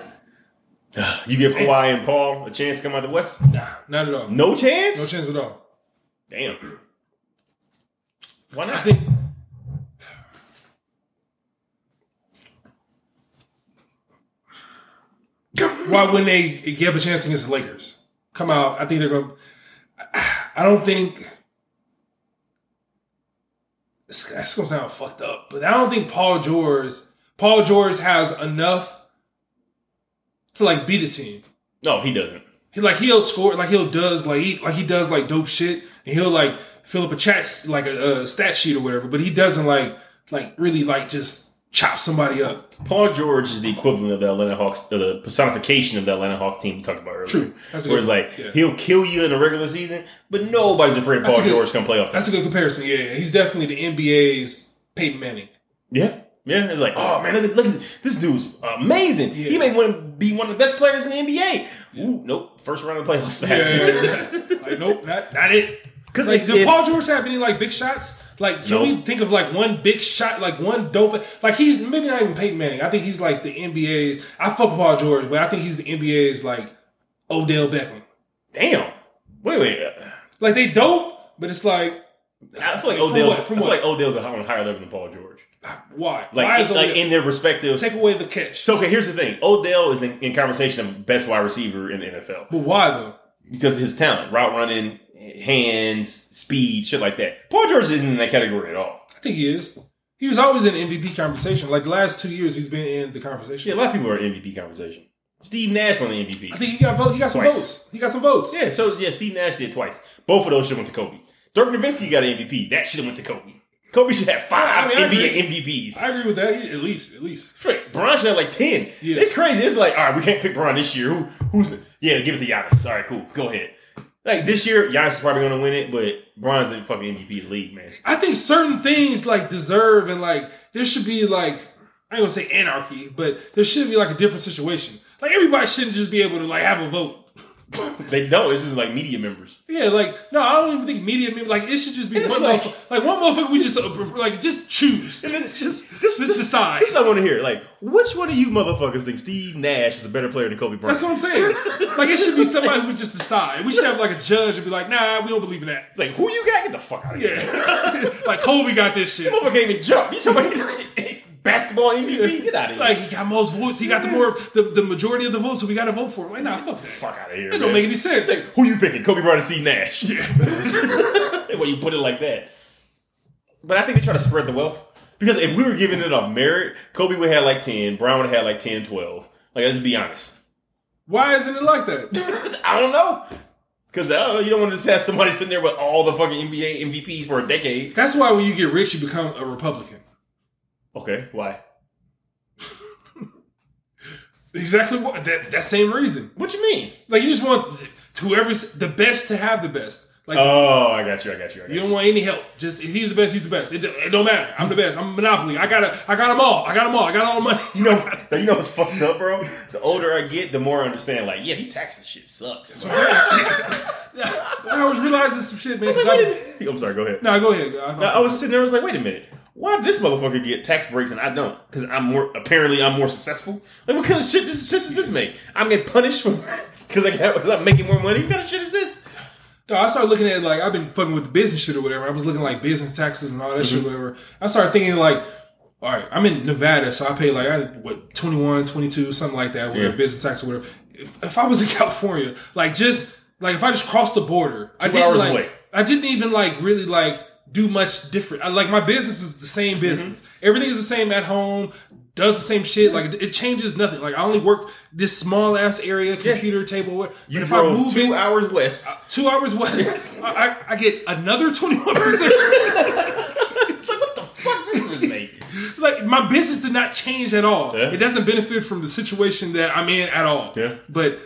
You give Kawhi and Paul a chance to come out the West? Nah, not at all. No chance? No chance at all. Damn. Why not? I think why wouldn't they give a chance against the Lakers? Come out. I think they're going. to I don't think. This, that's gonna sound fucked up, but I don't think Paul George. Paul George has enough to like beat a team. no, he doesn't. He like he'll score like he'll does like he like he does like dope shit and he'll like fill up a chat like a, a stat sheet or whatever, but he doesn't like like really like just chop somebody up. Paul George is the equivalent of the Atlanta Hawks, uh, the personification of the Atlanta Hawks team we talked about earlier. True. That's Where it's like yeah. he'll kill you in the regular season, but nobody's afraid Paul good- George come play off. That's a good comparison. Yeah, yeah. he's definitely the NBA's Peyton Manning. Yeah. Yeah, it's like, oh man, look at, look at this dude's amazing. Yeah. He may want to be one of the best players in the NBA. Ooh, nope, first round of the playoffs. Yeah, like nope, not not it. Because Like, like, did Paul George have any like big shots? Like, can No. we think of like one big shot, like one dope? Like he's maybe not even Peyton Manning. I think he's like the NBA's. I fuck with Paul George, but I think he's the NBA's like Odell Beckham. damn. Wait, wait. Like they dope, but it's like I feel like From Odell's. what? I feel what? like Odell's on a higher level than Paul George. Why? Like, why is like Odell? in their respective. take away the catch? So okay, here's the thing. Odell is in, in conversation of best wide receiver in the NFL but why though? because of his talent, route running, hands, speed, shit like that. Paul George isn't in that category at all. I think he is. He was always in MVP conversation. Like the last two years, he's been in the conversation. Yeah, a lot of people are in MVP conversation. Steve Nash won the MVP. I think he got vote. He got some votes. He got some votes. Yeah, so yeah, Steve Nash did twice. Both of those should have went to Kobe. Dirk Nowitzki got an MVP. That should have went to Kobe. Kobe should have five I mean, I NBA agree. MVPs. I agree with that. At least, at least. Frick, Bron should have like ten. Yeah. It's crazy. It's like, all right, we can't pick Bron this year. Who, who's? Yeah, give it to Giannis. All right, cool. Go ahead. Like this year, Giannis is probably going to win it, but Bron's the fucking MVP of the league, man. I think certain things like deserve and like there should be like I ain't gonna say anarchy, but there should be like a different situation. Like everybody shouldn't just be able to like have a vote. They don't. It's just like media members. Yeah, like no, I don't even think media members like it should just be It's one like- motherfucker. Like one motherfucker, we just uh, like just choose. And it's just just decide. This is what I want to hear. Like, which one of you motherfuckers think Steve Nash is a better player than Kobe Bryant? That's what I'm saying. Like it should be somebody who just decide. We should have like a judge and be like, nah, we don't believe in that. It's like, who you got? Get the fuck out of here. Yeah, like Kobe got this shit. Motherfucker can't even jump. You talking about basketball MVP? Get out of here. Like he got most votes. He got the more the, the majority of the votes, so we got to vote for him. Like, nah, fuck that. fuck out of here. That don't make any sense. Who you picking? Kobe Bryant or Steve Nash? Yeah. when you put it like that. But I think they try to spread the wealth. Because if we were giving it off merit, Kobe would have like 10, Bron would have had like 10, 12. Like, let's be honest. Why isn't it like that? I don't know. Because I you don't want to just have somebody sitting there with all the fucking NBA MVPs for a decade. That's why when you get rich, you become a Republican. Okay, why? Exactly what that that same reason. What you mean? Like you just want whoever's the best to have the best. Like Oh, I got you, I got you, I got you you. don't want any help. Just if he's the best, he's the best. It, it don't matter. I'm the best. I'm a monopoly. I got I got them all. I got them all. I got all the money. You know, you know what's fucked up, bro? The older I get, the more I understand. Like, yeah, these taxes shit sucks. I was realizing some shit, man. I since like, wait a I- minute. I'm sorry. Go ahead. No, go ahead. I, I was sitting there. I was like, wait a minute. Why did this motherfucker get tax breaks and I don't? Because I'm more apparently I'm more successful. Like, what kind of shit does, does this make? I'm getting punished because I got, I'm making more money. What kind of shit is this? No, I started looking at it like I've been fucking with the business shit or whatever. I was looking like business taxes and all that Mm-hmm. shit, whatever. I started thinking like, all right, I'm in Nevada, so I pay like I, what 21, 22, something like that, whatever Yeah. business tax or whatever. If, if I was in California, like just like if I just crossed the border, I didn't like away. I didn't even like really like do much different. I, like my business is the same business. Mm-hmm. Everything is the same at home. Does the same shit. Like it, changes nothing. Like I only work this small ass area, computer table. What? You if drove I move two in, hours west. two hours west, I, I, I get another twenty one percent. it's like, what the fuck does this make? Like my business did not change at all. Yeah. It doesn't benefit from the situation that I'm in at all. Yeah. But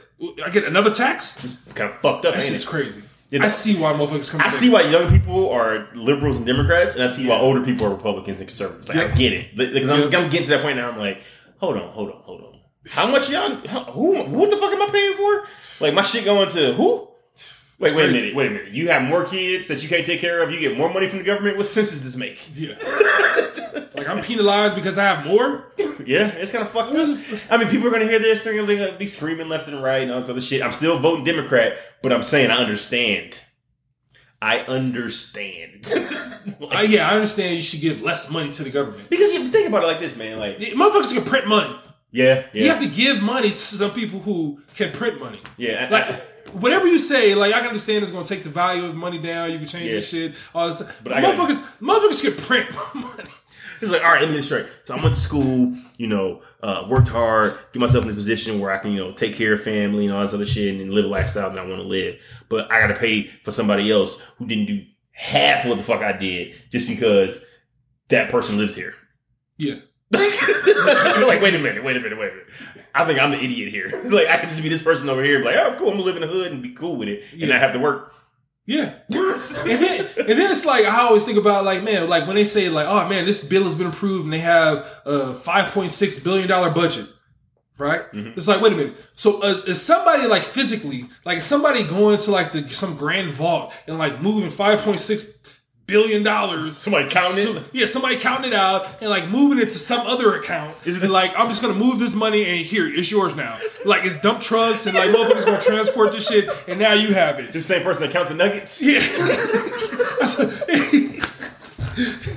I get another tax. It's kind of fucked up. That shit's it? crazy. You know- I see why motherfuckers come. I see why young people are liberals and Democrats, and I see why older people are Republicans and conservatives. Like, I get it. Because I'm, Yep. I'm getting to that point now. I'm like, hold on, hold on, hold on. How much y'all? How, who? What the fuck am I paying for? Like my shit going to who? Wait, wait a minute, wait a minute. You have more kids that you can't take care of. You get more money from the government. What sense does this make? Yeah. like I'm penalized because I have more. Yeah, it's kind of fucked up. I mean, people are going to hear this. They're going to be screaming left and right and all this other shit. I'm still voting Democrat, but I'm saying I understand. I understand. Uh, yeah, I understand you should give less money to the government. because you think about it like this, man. Like, Yeah, Motherfuckers can print money. yeah, yeah, You have to give money to some people who can print money. yeah. I- I- whatever you say, like I can understand it's gonna take the value of money down. You can change Yeah. your shit. All this, But but I gotta- motherfuckers, motherfuckers can print money. He's like, all right, let me get straight. So I went to school, you know, uh, worked hard, get myself in this position where I can, you know, take care of family and all this other shit and live a lifestyle that I want to live. But I got to pay for somebody else who didn't do half what the fuck I did just because that person lives here. Yeah. like, wait a minute, wait a minute, wait a minute. I think I'm the idiot here. Like, I could just be this person over here, and be like, oh, cool, I'm gonna live in the hood and be cool with it, and Yeah. not have to work. Yeah. and then and then it's like I always think about like man like when they say like oh man this bill has been approved and they have a five point six billion dollar budget right Mhm. it's like wait a minute so is, is somebody like physically like somebody going to like the some grand vault and like moving five point six billion dollars Somebody counting it? So- yeah somebody counting it out and like moving it to some other account Is it like I'm just gonna move this money and here it's yours now like it's dump trucks and like motherfuckers gonna transport this shit and now you have it The same person that count the nuggets. yeah.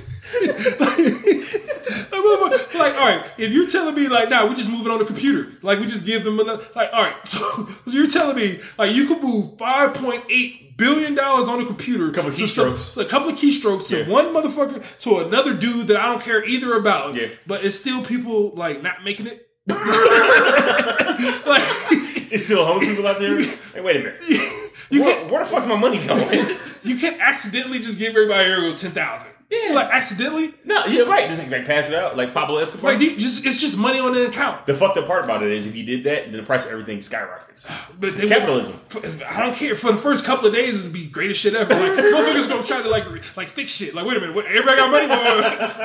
like, all right, if you're telling me like, nah, we just move it on the computer, like we just give them another, like, all right, so, you're telling me like you could move five point eight billion dollars on a computer, a Couple of keystrokes. a couple of keystrokes to Yeah. one motherfucker to another dude that I don't care either about, Yeah. but it's still people like not making it. like, It's still homeless people out there. Hey, wait a minute. you where, where the fuck's my money going? you can't accidentally just give everybody here ten thousand. Yeah. like accidentally. no, yeah, right. Just like, like pass it out like Pablo Escobar. Like you just it's just money on the account. the fucked up part about it is if you did that, then the price of everything skyrockets. But It's they capitalism. I don't care. For the first couple of days, it'd be greatest shit ever. Like motherfuckers gonna try to like like fix shit. Like wait a minute, what, everybody got money? Well,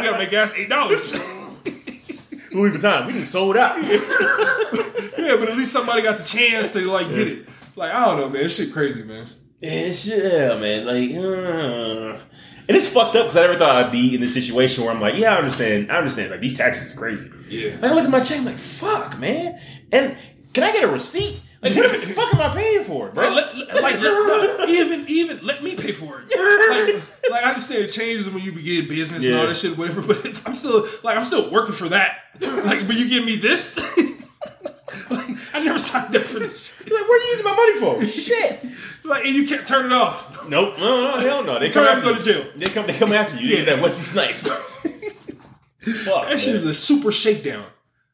we gotta make gas eight dollars. Louis Vuitton, we can sold out. yeah, but at least somebody got the chance to like get it. Like I don't know, man. This shit crazy, man. It's yeah, man. Like, uh, and it's fucked up because I never thought I'd be in this situation where I'm like, yeah, I understand. I understand. Like these taxes are crazy. Yeah. Like I look at my check, I'm like, fuck, man. And can I get a receipt? Like, what the fuck am I paying for, bro? Let, let- like let- even even let me pay for it. Like, like I understand it changes when you begin business and all that shit, whatever. But I'm still like I'm still working for that. Like, but you give me this. like, I never signed up for this. Like, what are you using my money for? Shit. Like, and you can't turn it off. Nope. No, no, hell no. They Turn come up after and go to jail. They come. They come after you. Yeah. Yeah. That Wesley Snipes. Fuck. That shit man. is a super shakedown.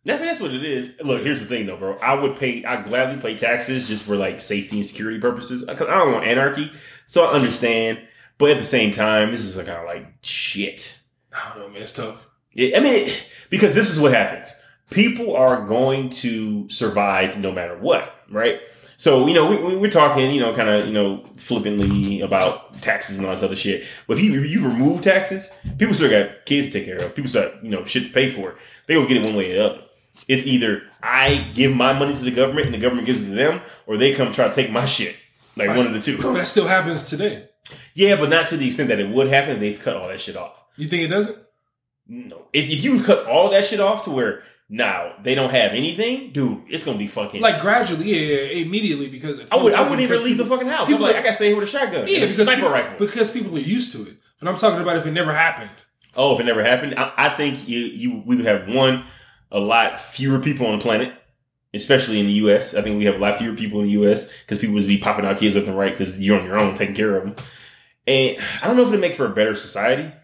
I mean, that's what it is. Look, here's the thing, though, bro. I would pay. I'd gladly pay taxes just for like safety and security purposes. Because I don't want anarchy, so I understand. But at the same time, this is like kind of like shit. I don't know, man. It's tough. Yeah, I mean, it- because this is what happens. People are going to survive no matter what, right? So you know, we, we, we're talking, you know, kind of, you know, flippantly about taxes and all this other shit. But if you if you remove taxes, people still got kids to take care of. People still, got, you know, shit to pay for. They will get it one way or the other. It's either I give my money to the government and the government gives it to them, or they come try to take my shit. Like one of the But two. that still happens today. Yeah, but not to the extent that it would happen if they cut all that shit off. You think it doesn't? No. If, if you cut all that shit off to where now they don't have anything, dude, it's gonna be fucking Like gradually, yeah, yeah, immediately because I would I wouldn't even because leave the fucking house. I'm people like, I gotta stay here with a shotgun. Yeah, because sniper people, rifle. because people are used to it. But I'm talking about if it never happened. oh, if it never happened, I, I think you, you we would have one a lot fewer people on the planet, especially in the U.S. I think we have a lot fewer people in the U.S. because people would be popping out kids left and right because you're on your own taking care of them. And I don't know if it make for a better society. I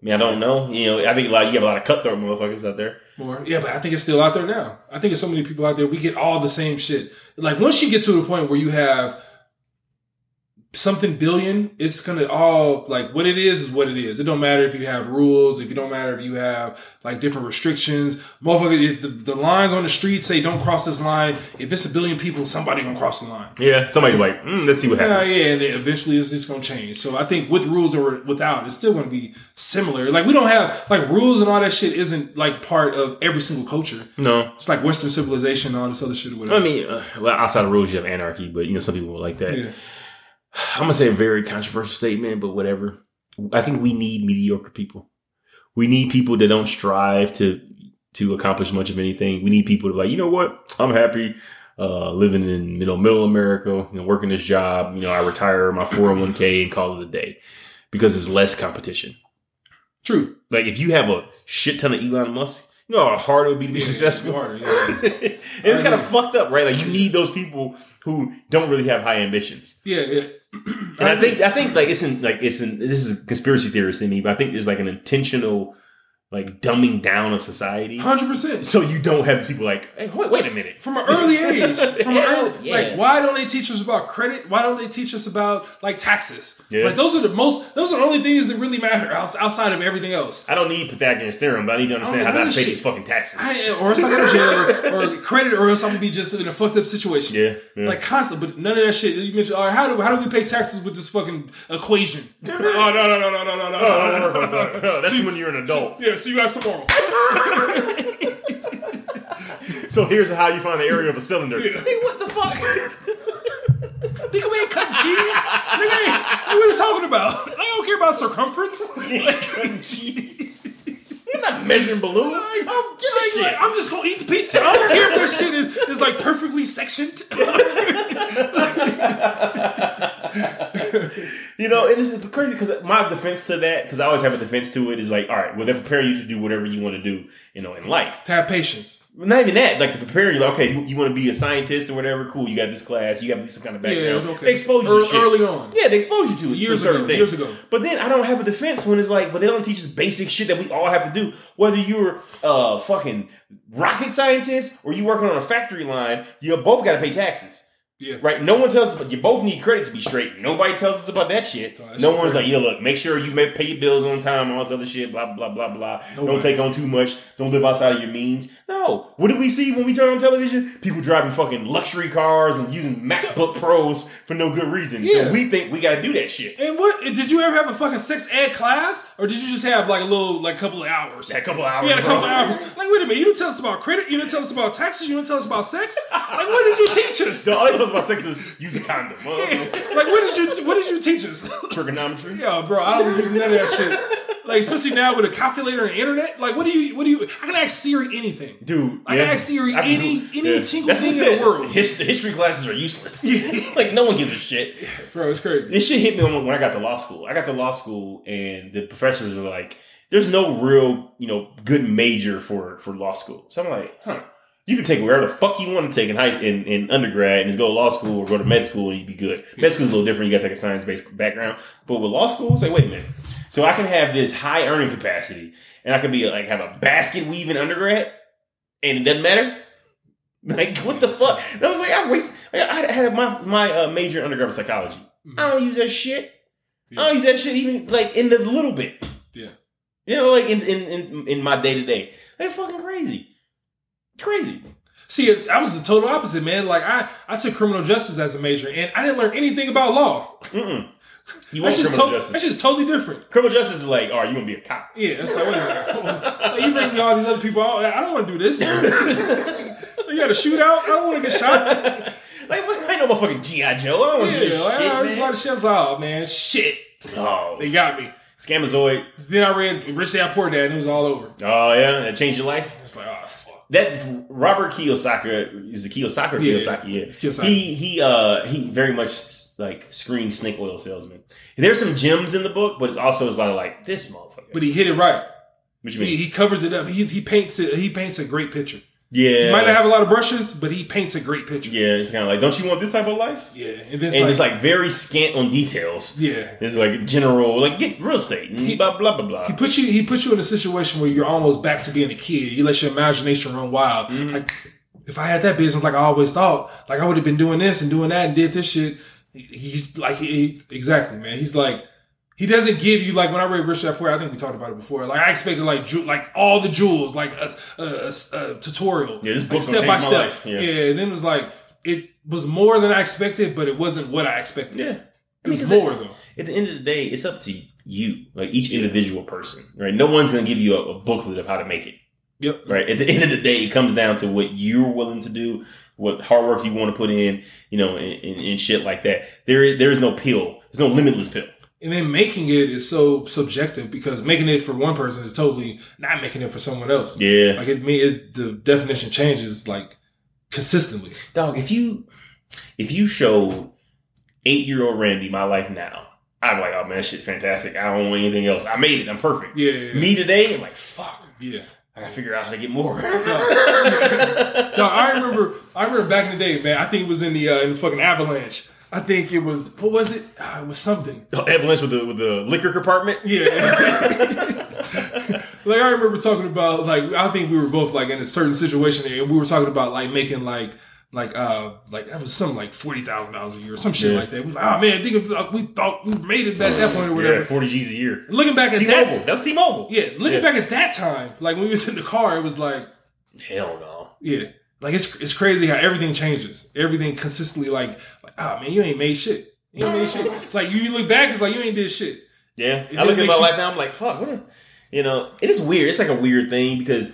mean, I don't know. You know, I think a lot you have a lot of cutthroat motherfuckers out there. More, yeah, but I think it's still out there now. I think there's so many people out there. We get all the same shit. Like once you get to the point where you have something billion, it's gonna all like what it is is what it is. It don't matter if you have rules, if you don't matter if you have like different restrictions. Motherfucker, if the, the lines on the street say don't cross this line, if it's a billion people, somebody gonna cross the line. Yeah, somebody's like, mm, let's see what Yeah, happens. yeah, and then eventually it's just gonna change. So I think with rules or without, it's still gonna be similar. Like we don't have like rules and all that shit isn't like part of every single culture. No, It's like Western civilization and all this other shit or I mean, uh, well, outside of rules, you have anarchy, but you know, some people like that. yeah. I'm gonna say a very controversial statement, but whatever. I think we need mediocre people. We need people that don't strive to to accomplish much of anything. We need people to like, you know what? I'm happy uh, living in know middle America, you know, working this job. You know, I retire my 401k and call it a day because there's less competition. True. Like if you have a shit ton of Elon Musk, you know how hard it would be to be Yeah, successful. harder, yeah. and it's kind of fucked up, right? Like you need those people who don't really have high ambitions. Yeah, yeah. And I think I think like it's in like it's in this is a conspiracy theorist in me, but I think there's like an intentional like dumbing down of society. hundred percent. So you don't have people like, hey, wait, wait a minute. From an early age, from an Hell, early, yeah. like, why don't they teach us about credit? Why don't they teach us about like taxes? Yeah. Like, those are the most, those are the only things that really matter outside of everything else. I don't need Pythagorean theorem, but I need to understand how don't to pay shit. these fucking taxes. I, or else I'm going to jail, or credit, or else I'm gonna be just in a fucked up situation. yeah, yeah. Like constant, but none of that shit. You mentioned, all right, how do how do we pay taxes with this fucking equation? oh no no no no no no no no! Oh, no, no, no, no. that's See- when you're an adult. Yeah, see you guys tomorrow. So here's how you find the area of a cylinder. Yeah. Hey, what the fuck? Nigga, we ain't cutting cheese. Nigga, ain't, what are you talking about? I don't care about circumference. You're not measuring balloons. I don't give Like, shit. I'm just gonna eat the pizza. I don't care if this shit is, is like perfectly sectioned. You know, and it's crazy because my defense to that, because I always have a defense to it, is like, all right, well, they prepare you to do whatever you want to do, you know, in life. to have patience. Not even that, like to prepare you, like, okay, you, you want to be a scientist or whatever, cool, you got this class, you have some kind of background. Yeah, okay. They expose you Ear- to shit. early on. Yeah, they expose you to it. Years ago, things. years ago. But then I don't have a defense when it's like, but they don't teach us basic shit that we all have to do. Whether you're a fucking rocket scientist or you working on a factory line, you both got to pay taxes. Yeah. Right? No one tells us, but you both need credit to be straight. Nobody tells us about that shit. Oh, no one's crazy. like, yeah, look, make sure you pay your bills on time, all this other shit, blah, blah, blah, blah. Don't take on too much. Don't live outside of your means. No. What do we see when we turn on television? People driving fucking luxury cars and using MacBook Pros for no good reason. Yeah. So we think we got to do that shit. And what did you ever have a fucking sex ed class, or did you just have like a little like a couple of hours? That couple hours. You had a couple of hours. Like, wait a minute, you didn't tell us about credit, you didn't tell us about taxes, you didn't tell us about sex. Like, what did you teach us? So all they tell us about sex is use a condom. Uh, Like, what did you what did you teach us? Trigonometry. Yeah, bro, I don't use none of that shit. Like, especially now with a calculator and internet. Like, what do you what do you? I can ask Siri anything. Dude, I can ask Siri I can any- any single That's thing in the world. His, the history classes are useless. like no one gives a shit. Bro, it's crazy. This shit hit me when I got to law school. I got to law school, and the professors were like, "There's no real, you know, good major for for law school." So I'm like, "Huh." You can take wherever the fuck you want to take in high in, in undergrad and just go to law school or go to med school and you'd be good. Med school's a little different. You got to take a science based background. But with law school, say, wait a minute. So I can have this high earning capacity and I can be like have a basket weaving undergrad and it doesn't matter. Like what the fuck? That was like I waste. Like, I had my my uh, major in undergrad was psychology. I don't use that shit. I don't use that shit even like in the little bit. Yeah. You know, like in in in, in my day to day. That's fucking crazy. Crazy. See, I was the total opposite, man. Like, I I took criminal justice as a major, and I didn't learn anything about law. Mm-mm. You That want shit's, criminal to- justice? that shit's totally different. criminal justice is like, oh, you gonna be a cop? Yeah, it's like, wait a minute. Like, you bring me all these other people. out. I don't want to do this. you got a shootout. I don't want to get shot. like, what? I ain't no motherfucking GI Joe. I don't want to do Yeah, this like, shit, was a lot man. of shit. I was like, oh man, shit. Oh, They got me. Scamazoid. Then I read Rich Dad Poor Dad, and it was all over. Oh yeah, that changed your life. It's like, oh fuck. That Robert Kiyosaki is the Kiyosaki. Or Yeah, Kiyosaki, yeah. Kiyosaki. He he uh he very much like screams snake oil salesman. There's some gems in the book, but it's also it's a lot of like this motherfucker. But he hit it right. what you mean? He, he covers it up. He, he paints it. He paints a great picture. yeah, He might not have a lot of brushes, but he paints a great picture. yeah. It's kind of like, don't you want this type of life? Yeah, and it's and like, it's like very scant on details. yeah. It's like general, like get real estate and blah blah blah blah. He puts you. He puts you in a situation where you're almost back to being a kid. You let your imagination run wild. Mm-hmm. Like if I had that business, like I always thought, like I would have been doing this and doing that and did this shit. He- He's like he, exactly, man. He's like he doesn't give you like when I read Rich Dad Poor. I think we talked about it before. Like I expected like ju- like all the jewels, like a, a, a- a tutorial, Yeah, this like, book's gonna change my life. Yeah. and then it was like it was more than I expected, but it wasn't what I expected. yeah, it was more at, though. At the end of the day, it's up to you, like each individual person, right? No one's gonna give you a, a booklet of how to make it. Yep. right? At the end of the day, it comes down to what you're willing to do, what hard work you want to put in, you know, and, and, and shit like that. There, there is no pill. There's no limitless pill. And then making it is so subjective because making it for one person is totally not making it for someone else. Yeah. Like it, me, it the definition changes like consistently. Dog, if you if you show eight year old Randy my life now, I'm like, oh man, shit, fantastic. I don't want anything else. I made it. I'm perfect. Yeah, yeah, yeah. Me today, I'm like, fuck. yeah. I gotta figure out how to get more. No, I remember. I remember back in the day, man. I think it was in the uh, in the fucking Avalanche. I think it was what was it? Uh, it was something. Avalanche with the with the liquor compartment. Yeah. like I remember talking about like I think we were both like in a certain situation and we were talking about like making like like uh like that was something like forty thousand dollars a year or some shit Yeah. like that. We like, oh man, think of, like, we thought we made it at that point or whatever. Yeah, forty G's a year. Looking back at T-Mobile. that, That was T-Mobile. yeah, looking Yeah. back at that time, like when we was in the car, it was like Hell no. Yeah. Like it's it's crazy how everything changes. Everything consistently like like ah man, you ain't made shit. You ain't made shit. It's like you, you look back, it's like you ain't did shit. Yeah, It I look at my you- life now. I'm like, fuck. What? A, you know, it is weird. It's like a weird thing because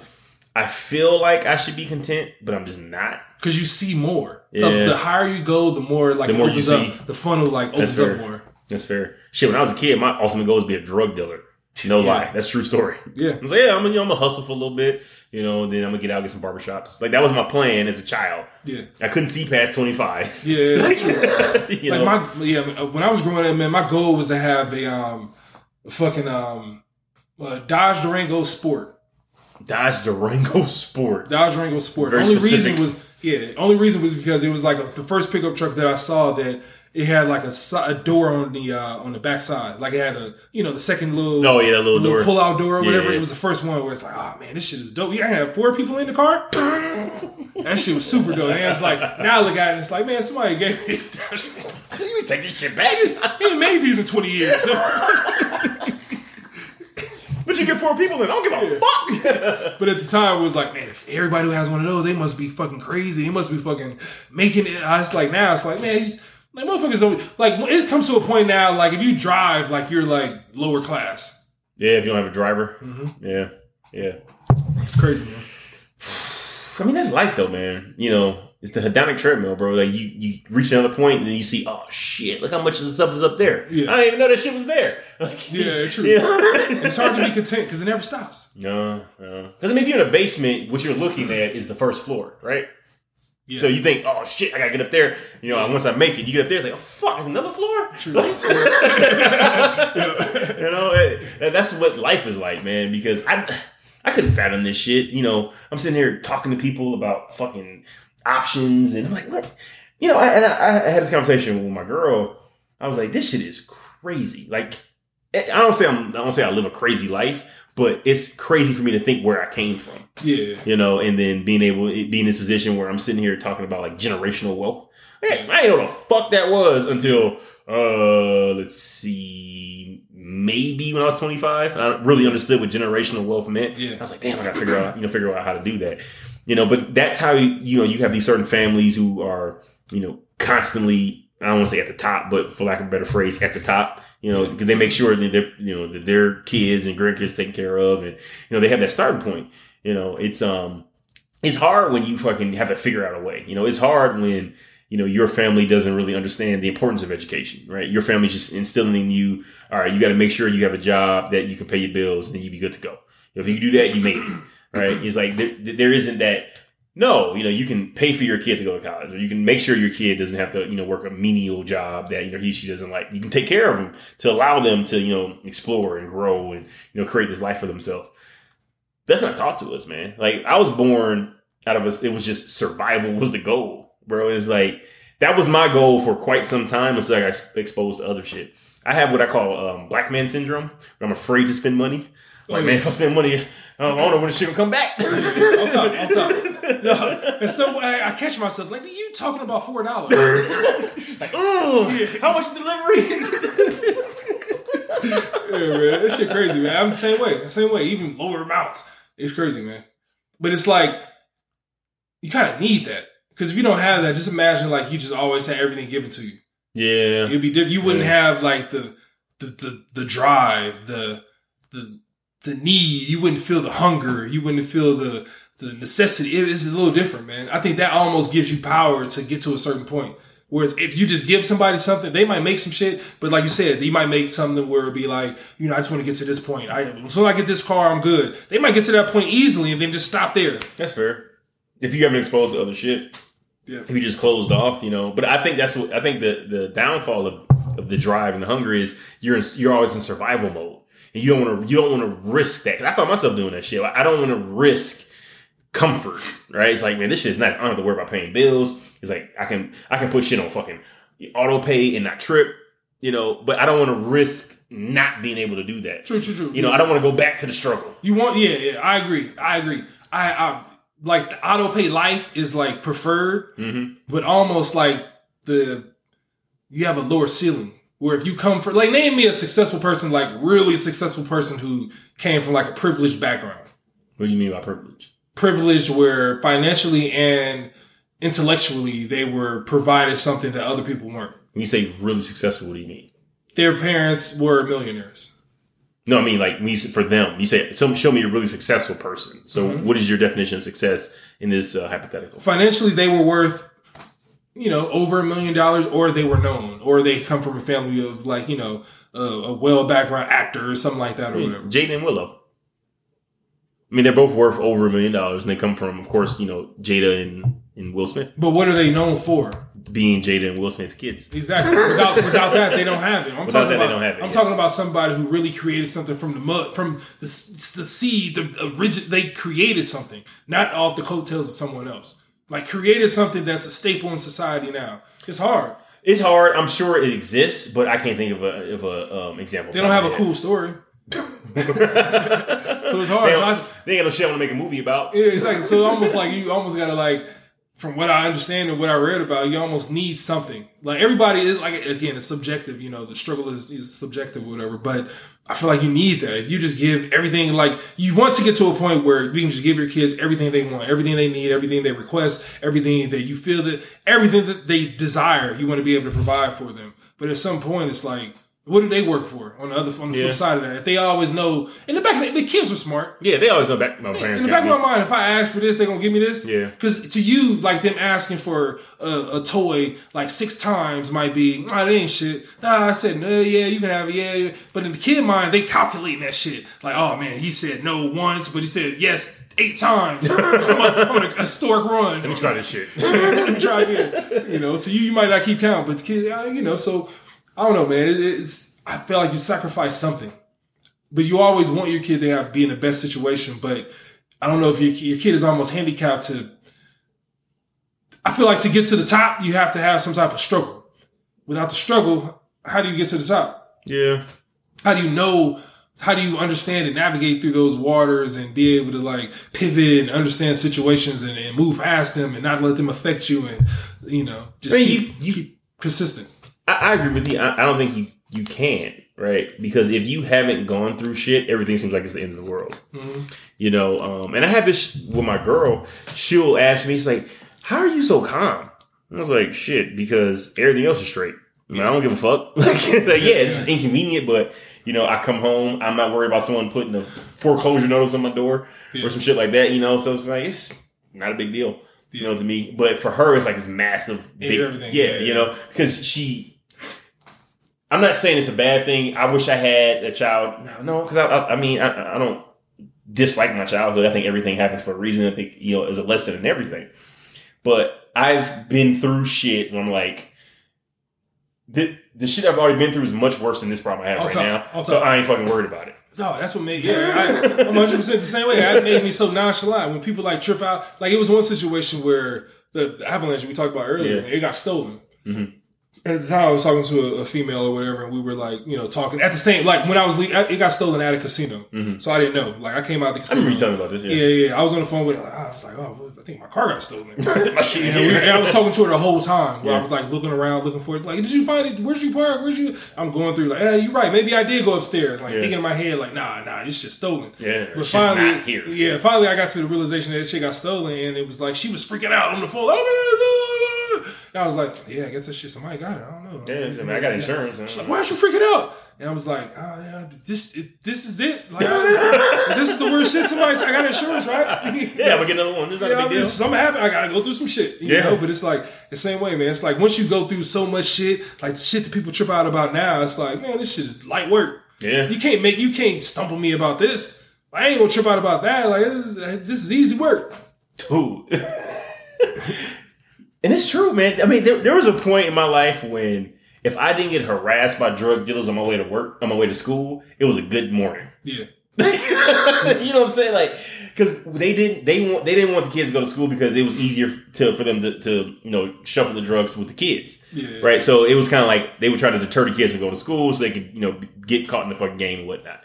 I feel like I should be content, but I'm just not. Because you see more. The- Yeah. The, higher you go, the more like The more you opens see. up. The funnel like opens up more. That's fair. Shit, when I was a kid, my ultimate goal was to be a drug dealer. No Yeah. lie, that's a true story. Yeah. I was like, yeah, I'm gonna, you know, I'm gonna hustle for a little bit, you know, then I'm gonna get out, and get some barbershops. Like that was my plan as a child. Yeah. I couldn't see past 25. Yeah. that's true. you like know? my yeah, when I was growing up, man, my goal was to have a um fucking um uh, Dodge Durango Sport. Dodge Durango Sport. Dodge Durango Sport. Very only specific. reason was yeah. Only reason was because it was like a, the first pickup truck that I saw that it had like a, a door on the uh, on the back side. Like it had a you know the second little Oh yeah, little door. pull out door or whatever. yeah. It was the first one where it's like oh man this shit is dope. You had four people in the car. that shit was super dope. And it's like now I look at it and it's like man somebody gave me. you take this shit back. he ain't made these in twenty years. But you get four people in. I don't give a fuck. But at the time, it was like, man, if everybody who has one of those, they must be fucking crazy. They must be fucking making it. I was like, now it's like, man, you just, like motherfuckers don't like. It comes to a point now, like if you drive, like you're like lower class. yeah, if you don't have a driver. Mm-hmm. Yeah, yeah. It's crazy, man. I mean, that's life though, man. You know, it's the hedonic treadmill, bro. Like you, you reach another point and then you see, oh shit, look how much of the stuff is up there. Yeah. I didn't even know that shit was there. Like, Yeah, true. Yeah. It's hard to be content because it never stops. No, no. Because I mean, if you're in a basement, what you're looking at is the first floor, right? Yeah. So you think, oh shit, I gotta get up there. You know, once I make it, you get up there, it's like, oh fuck, there's another floor. True. You know, that's what life is like, man. Because I, I couldn't fathom this shit. You know, I'm sitting here talking to people about fucking options, and I'm like, what? You know, I, and I, I had this conversation with my girl. I was like, this shit is crazy. Like, I don't say I'm, I don't say I live a crazy life, but it's crazy for me to think where I came from Yeah. you know, and then being able to be in this position where I'm sitting here talking about like generational wealth. Hey, I didn't know what the fuck that was until uh let's see, maybe when I was 25. I really understood what generational wealth meant. Yeah. I was like, damn, I gotta figure out, you know, figure out how to do that. You know, but that's how you know you have these certain families who are, you know, constantly I don't want to say at the top, but for lack of a better phrase, at the top, you know, because they make sure that their, you know, that their kids and grandkids are taken care of, and you know, they have that starting point. You know, it's um, it's hard when you fucking have to figure out a way. You know, it's hard when you know your family doesn't really understand the importance of education, right? Your family's just instilling in you, all right, you got to make sure you have a job that you can pay your bills, and then you be good to go. If you do that, you made it, right? It's like there, there isn't that. No, you know, you can pay for your kid to go to college, or you can make sure your kid doesn't have to, you know, work a menial job that you know he she doesn't like. You can take care of them to allow them to, you know, explore and grow and you know create this life for themselves. That's not taught to us, man. Like I was born out of us. It was just survival was the goal, bro. It's like that was my goal for quite some time until I got ex- exposed to other shit. I have what I call um, black man syndrome. Where I'm afraid to spend money. Oh, Like, yeah. man, if I spend money, I don't know when the shit gonna come back. I'll talk. I'll talk. No, and so I, I catch myself like, you talking about four dollars? like, oh, how much delivery? Yeah, man, that shit crazy, man. I'm the same way. The same way, even lower amounts. It's crazy, man. But it's like you kind of need that because if you don't have that, just imagine like you just always had everything given to you. yeah, It'd be different. You wouldn't Yeah. have like the the the the drive, the the the need. You wouldn't feel the hunger. You wouldn't feel the the necessity it is a little different, man. I think that almost gives you power to get to a certain point. Whereas if you just give somebody something, they might make some shit, but like you said, they might make something where it'd be like, you know, I just want to get to this point. I as soon as I get this car, I'm good. They might get to that point easily and then just stop there. That's fair. If you haven't exposed to other shit, Yeah. if just closed off, you know. But I think that's what I think the the downfall of, of the drive and the hunger is you're in, you're always in survival mode, and you don't want to you don't want to risk that. 'Cause I found myself doing that shit. I don't want to risk comfort, right? It's like man, this shit is nice. I don't have to worry about paying bills. It's like I can I can put shit on fucking auto pay and not trip, you know. But I don't want to risk not being able to do that. True, true, true. You know, I don't want to go back to the struggle. You want, yeah, yeah. I agree. I agree. I, I like the auto pay life is like preferred, Mm-hmm. but almost like the you have a lower ceiling. Where if you come for like name me a successful person, like really successful person who came from like a privileged background, What do you mean by privilege? Privilege where financially and intellectually they were provided something that other people weren't. When you say really successful, what do you mean? Their parents were millionaires. No, I mean like when you for them. You say, "Some show me a really successful person." So, Mm-hmm. what is your definition of success in this uh, hypothetical? financially they were worth you know over a million dollars or they were known or they come from a family of like you know a, a well background actor or something like that or whatever Jaden and Willow. I mean, they're both worth over a million dollars, and they come from, of course, you know, Jada and, and Will Smith but what are they known for being Jada and Will Smith's kids. exactly without without that they don't have it i'm Without talking that, they about don't have it, i'm yes. talking about somebody who really created something from the mud from the, the seed the origin they created something not off the coattails of someone else like created something that's a staple in society now it's hard It's hard. I'm sure it exists, but I can't think of a of a um, example. they don't have a cool story so it's hard. They, So I- they ain't got no shit I want to make a movie about. Yeah, exactly. So almost like you almost gotta like, from what I understand and what I read about, you almost need something. Like everybody is like again, it's subjective. You know, the struggle is, is subjective, whatever. But I feel like you need that. If you just give everything, like you want to get to a point where you can just give your kids everything they want, everything they need, everything they request, everything that you feel that everything that they desire, you want to be able to provide for them. But at some point, it's like. What do they work for on the other on the Yeah. flip side of that? They always know in the back, of the, the kids were smart Yeah, they always know back. My parents in the back of my mind, if I ask for this, they're gonna give me this. Yeah. Because to you, like them asking for a, a toy like six times might be, ah, that ain't shit. Nah, I said no, yeah, you can have it, yeah, yeah. But in the kid mind, they calculating that shit. Like, oh man, he said no once, but he said yes eight times. I'm gonna a stork run. Try this shit. Let me try again. You know, so you, you might not keep count, but the kid, uh, you know, so I don't know, man. It, it's I feel like you sacrifice something, but you always want your kid to have be in the best situation. But I don't know if your your kid is almost handicapped to. I feel like to get to the top, you have to have some type of struggle. Without the struggle, how do you get to the top? yeah. How do you know? How do you understand and navigate through those waters and be able to like pivot and understand situations and, and move past them and not let them affect you and you know just I mean, keep, you- you- keep consistent. I, I agree with you. I, I don't think you you can right because if you haven't gone through shit, everything seems like it's the end of the world. You know, um, and I had this with my girl. She'll ask me, she's like, "How are you so calm?" And I was like, "Shit," because everything else is straight. I, mean, I don't give a fuck. like, yeah, it's inconvenient, but you know, I come home, I'm not worried about someone putting a foreclosure notice on my door Yeah. or some shit like that. You know, so it's like it's not a big deal. You know, to me, but for her, it's like this massive, big, yeah, Yeah, you know, because she I'm not saying it's a bad thing. I wish I had a child. No, no, because I, I, I mean, I, I don't dislike my childhood. I think everything happens for a reason. I think you know, there's a lesson in everything. But I've been through shit and I'm like, the the shit I've already been through is much worse than this problem I have I'll right talk- now. So. I ain't fucking worried about it. No, that's what made yeah. I, I'm 100 percent the same way. That made me so nonchalant when people like trip out. Like it was one situation where the, the avalanche we talked about earlier, Yeah. it got stolen. Mhm. At the time, I was talking to a, a female or whatever, and we were like, you know, talking at the same like when I was le- it got stolen at a casino, Mhm. so I didn't know. Like I came out the casino. I remember you telling me about this. yeah, Yeah, yeah, I was on the phone with. I was like, oh, I think my car got stolen. my shit. And, we- and I was talking to her the whole time. Where I was like looking around, looking for it. Like, did you find it? Where'd you park? Where'd you? I'm going through like, hey, you're right. Maybe I did go upstairs. Like Yeah. thinking in my head, like, nah, nah, this shit's stolen. Yeah, But finally, yeah, finally, I got to the realization that shit got stolen, and it was like she was freaking out on the phone. "Oh, my God." And I was like, yeah, I guess that shit somebody got it. I don't know. Yeah, I, mean, I got insurance. She's like, why aren't you freaking out? And I was like, oh yeah, this it, this is it. Like, this is the worst shit. Somebody, I got insurance, right? yeah, I'm gonna get another one. This is not Yeah, a I big mean, deal. something happened. I gotta go through some shit. You Yeah. know, but it's like the same way, man. It's like once you go through so much shit, like the shit that people trip out about now, it's like, man, this shit is light work. Yeah. You can't make you can't stumble me about this. I ain't gonna trip out about that. Like this is, this is easy work. Dude. and it's true, man. I mean, there, there was a point in my life when if I didn't get harassed by drug dealers on my way to work, on my way to school, it was a good morning. Yeah. you know what I'm saying? Like, because they didn't they want they didn't want the kids to go to school because it was easier to for them to, to you know shuffle the drugs with the kids, Yeah. right? So it was kind of like they would try to deter the kids from going to school so they could you know get caught in the fucking game and whatnot.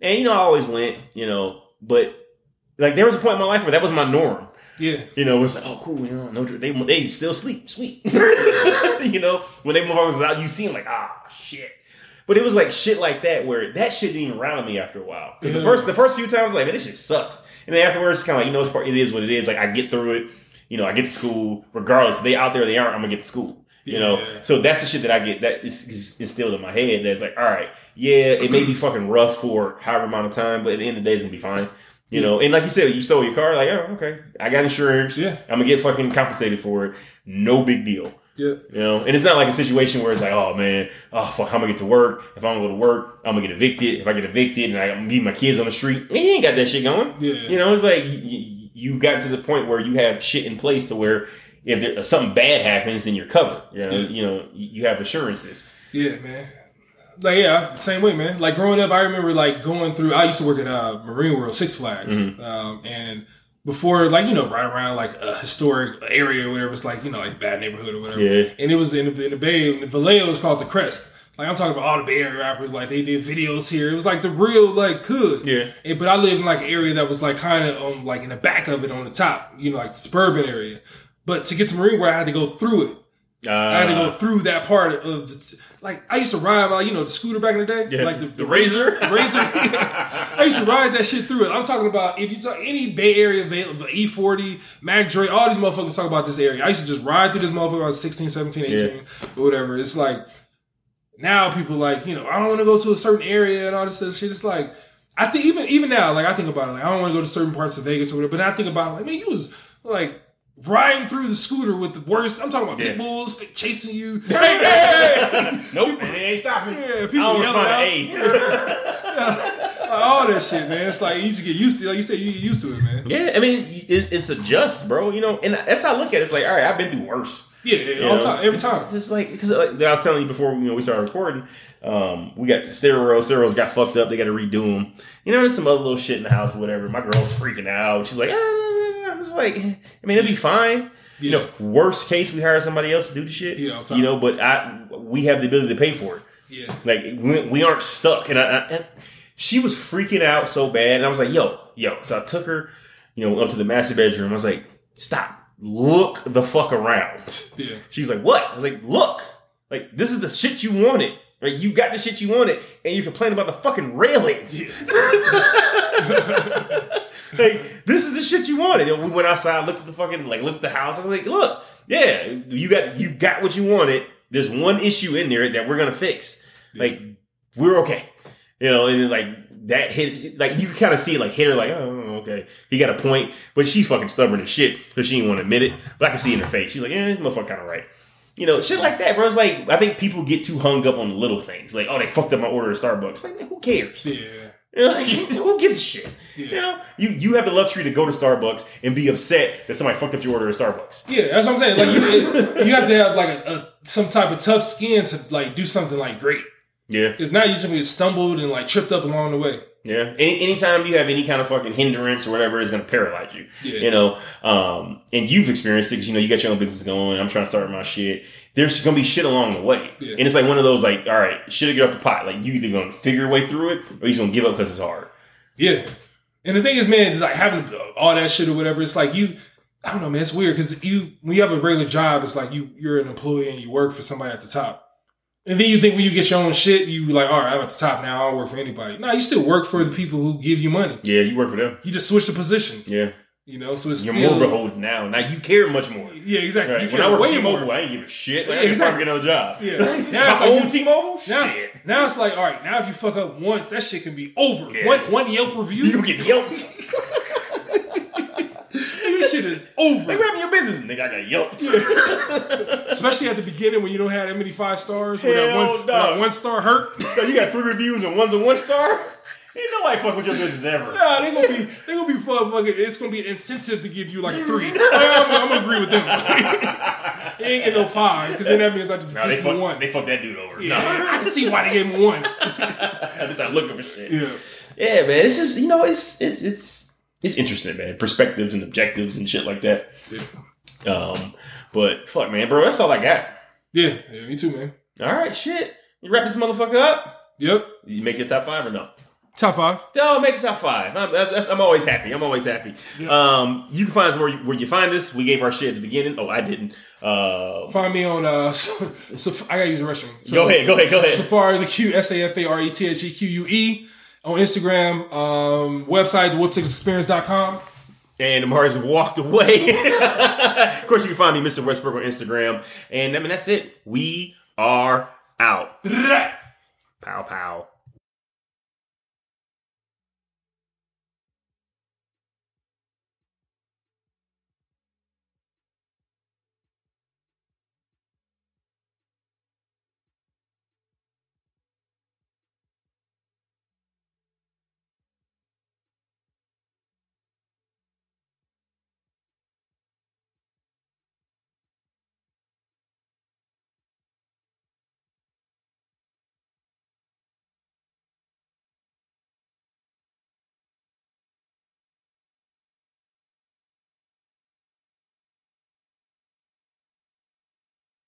And you know, I always went, you know, but like there was a point in my life where that was my norm. Yeah. You know, it's like, oh, cool. You know, no, they they still sleep, sweet. you know, when they motherfuckers out, you see them like, ah, shit. But it was like shit like that where that shit didn't even rattle me after a while. Because the first the first few times, like, man, this shit sucks. And then afterwards, it's kind of like, you know, it's part, it is what it is. Like, I get through it. You know, I get to school regardless. If they out there, or they aren't. I'm gonna get to school. You know, so that's the shit that I get that is, is instilled in my head. That's like, all right, yeah, it may be fucking rough for however amount of time, but at the end of the day, it's gonna be fine. You know, and like you said, you stole your car, like, oh, okay, I got insurance. Yeah. I'm gonna get fucking compensated for it. No big deal. Yeah. You know, and it's not like a situation where it's like, oh man, oh fuck, am gonna get to work? If I'm gonna go to work, I'm gonna get evicted. If I get evicted and I leave my kids on the street, you ain't got that shit going. Yeah. You know, it's like you, you've gotten to the point where you have shit in place to where if there, something bad happens, then you're covered. You know, Yeah. you know, you have assurances. Yeah, man. Like yeah, same way, man. Like growing up, I remember like going through. I used to work at uh, Marine World, Six Flags, Mm-hmm. um, and before like you know right around like a historic area or whatever, it's like you know like bad neighborhood or whatever. Yeah. And it was in the, in the Bay, in the Vallejo, it's called the Crest. Like I'm talking about all the Bay Area rappers, like they did videos here. It was like the real like hood. Yeah. And, but I lived in like an area that was like kind of um like in the back of it on the top, you know, like the suburban area. But to get to Marine World, I had to go through it. Uh, I had to go through that part of like I used to ride like you know the scooter back in the day, Yeah, like the, the Razor? the razor. I used to ride that shit through it. I'm talking about if you talk any Bay Area available, E40, Mac Dre, all these motherfuckers talk about this area. I used to just ride through this motherfucker when I was 16, 17, 18, Yeah. or whatever. It's like now people like you know I don't want to go to a certain area and all this shit. It's like I think even even now like I think about it like I don't want to go to certain parts of Vegas or whatever. But I think about it like man, you was like. Riding through the scooter with the worst. I'm talking about Yeah. pit bulls chasing you. Hey, hey, hey. nope, they ain't stopping. Yeah, I people don't yelling respond. out. Hey. Like, all that shit, man. It's like you just get used to. It. Like you said, you get used to it, man. yeah, I mean, it's a just, bro. You know, and that's how I look at it. It's like, all right, I've been through worse. Yeah, yeah, all time, every time. It's just like because like, I was telling you before, you know, we started recording. Um, we got stereo. Stereos got fucked up. They got to redo them. You know, there's some other little shit in the house or whatever. My girl's freaking out. She's like, ah, I'm just like, I mean, it'll be fine. You know, worst case, we hire somebody else to do the shit. Yeah, you know, but I we have the ability to pay for it. Yeah, Like we, we aren't stuck. And I, I and she was freaking out so bad. And I was like, yo, yo. So I took her, you know, up to the master bedroom. I was like, stop. Look the fuck around. yeah, She was like, what? I was like, look. Like, this is the shit you wanted. Right? You got the shit you wanted, and you complain about the fucking railings. like, this is the shit you wanted. And we went outside, looked at the fucking, like, looked at the house. I was like, look, yeah, you got you got what you wanted. There's one issue in there that we're gonna fix. Like, we're okay. You know, and then like that hit like you kind of see it like hit her like, oh, okay. He got a point, but she's fucking stubborn as shit, so she didn't want to admit it. But I can see in her face. She's like, yeah, this motherfucker kind of right. You know, shit like that, bro. It's like I think people get too hung up on the little things. Like, oh, they fucked up my order at Starbucks. Like, who cares? yeah, You know, like, who gives a shit? Yeah. You know, you you have the luxury to go to Starbucks and be upset that somebody fucked up your order at Starbucks. yeah. That's what I'm saying. Like you, you have to have like a, a some type of tough skin to like do something like great. Yeah, If not, you just gonna get stumbled and like tripped up along the way. yeah. Any, anytime you have any kind of fucking hindrance or whatever is going to paralyze you. Yeah, You know, um, and you've experienced it because you know you got your own business going. I'm trying to start my shit. There's gonna be shit along the way, Yeah. and it's like one of those like, all right, shit, to get off the pot. Like you either gonna figure your way through it or you're gonna give up because it's hard. yeah. And the thing is, man, is like having all that shit or whatever. It's like you. I don't know, man. It's weird because you when you have a regular job, it's like you you're an employee and you work for somebody at the top. And then you think when you get your own shit, you like, all right, I'm at the top now. I don't work for anybody. No, you still work for the people who give you money. Yeah, you work for them. You just switch the position. Yeah, You know, so it's You're still more beholden now. Now you care much more. Yeah, exactly. Right. You When I way T-Mobile, more. I ain't give a shit. Like, Yeah, I exactly. get another job. Yeah. Now it's My like own you- T-Mobile. Now it's, shit. now it's like, all right, now if you fuck up once, that shit can be over. Yeah. One one Yelp review, You get yelped. this shit is over. They grabbing your business, nigga. I got yelped. Especially at the beginning when you don't have that many five stars, where that Hell one, no. that one star hurt. so you got three reviews and one's a one star. Ain't nobody fuck with your business ever. Nah, they gonna be they gonna be fun. Fucking, it's gonna be incentive to give you like a three. Like, I'm, I'm gonna agree with them. they ain't get no five because then that means I just Nah, they, just the fuck, one. they fucked that dude over. yeah, Nah. I can see why they gave him one. I just started looking for shit. Yeah, Yeah, man. It's just you know, it's it's it's it's interesting, man. Perspectives and objectives and shit like that. yeah, Um, but fuck, man, bro. That's all I got. yeah, yeah. Me too, man. All right, shit. You wrap this motherfucker up. Yep. You make your top five or no? Top five. No, make the top five. I'm, that's, that's, I'm always happy. I'm always happy. Um, you can find us where you, where you find us. We gave our shit at the beginning. Oh, I didn't. Uh, Find me on. uh I gotta use the restroom. So, Go ahead, go ahead, go ahead. Safari the Q S A F A R E T H E Q U E on Instagram. Um, website thewolfticketsexperience.com. and Amari's walked away. of course, you can find me, Mr. Westbrook, on Instagram. And I mean, that's it. We are out. Pow pow.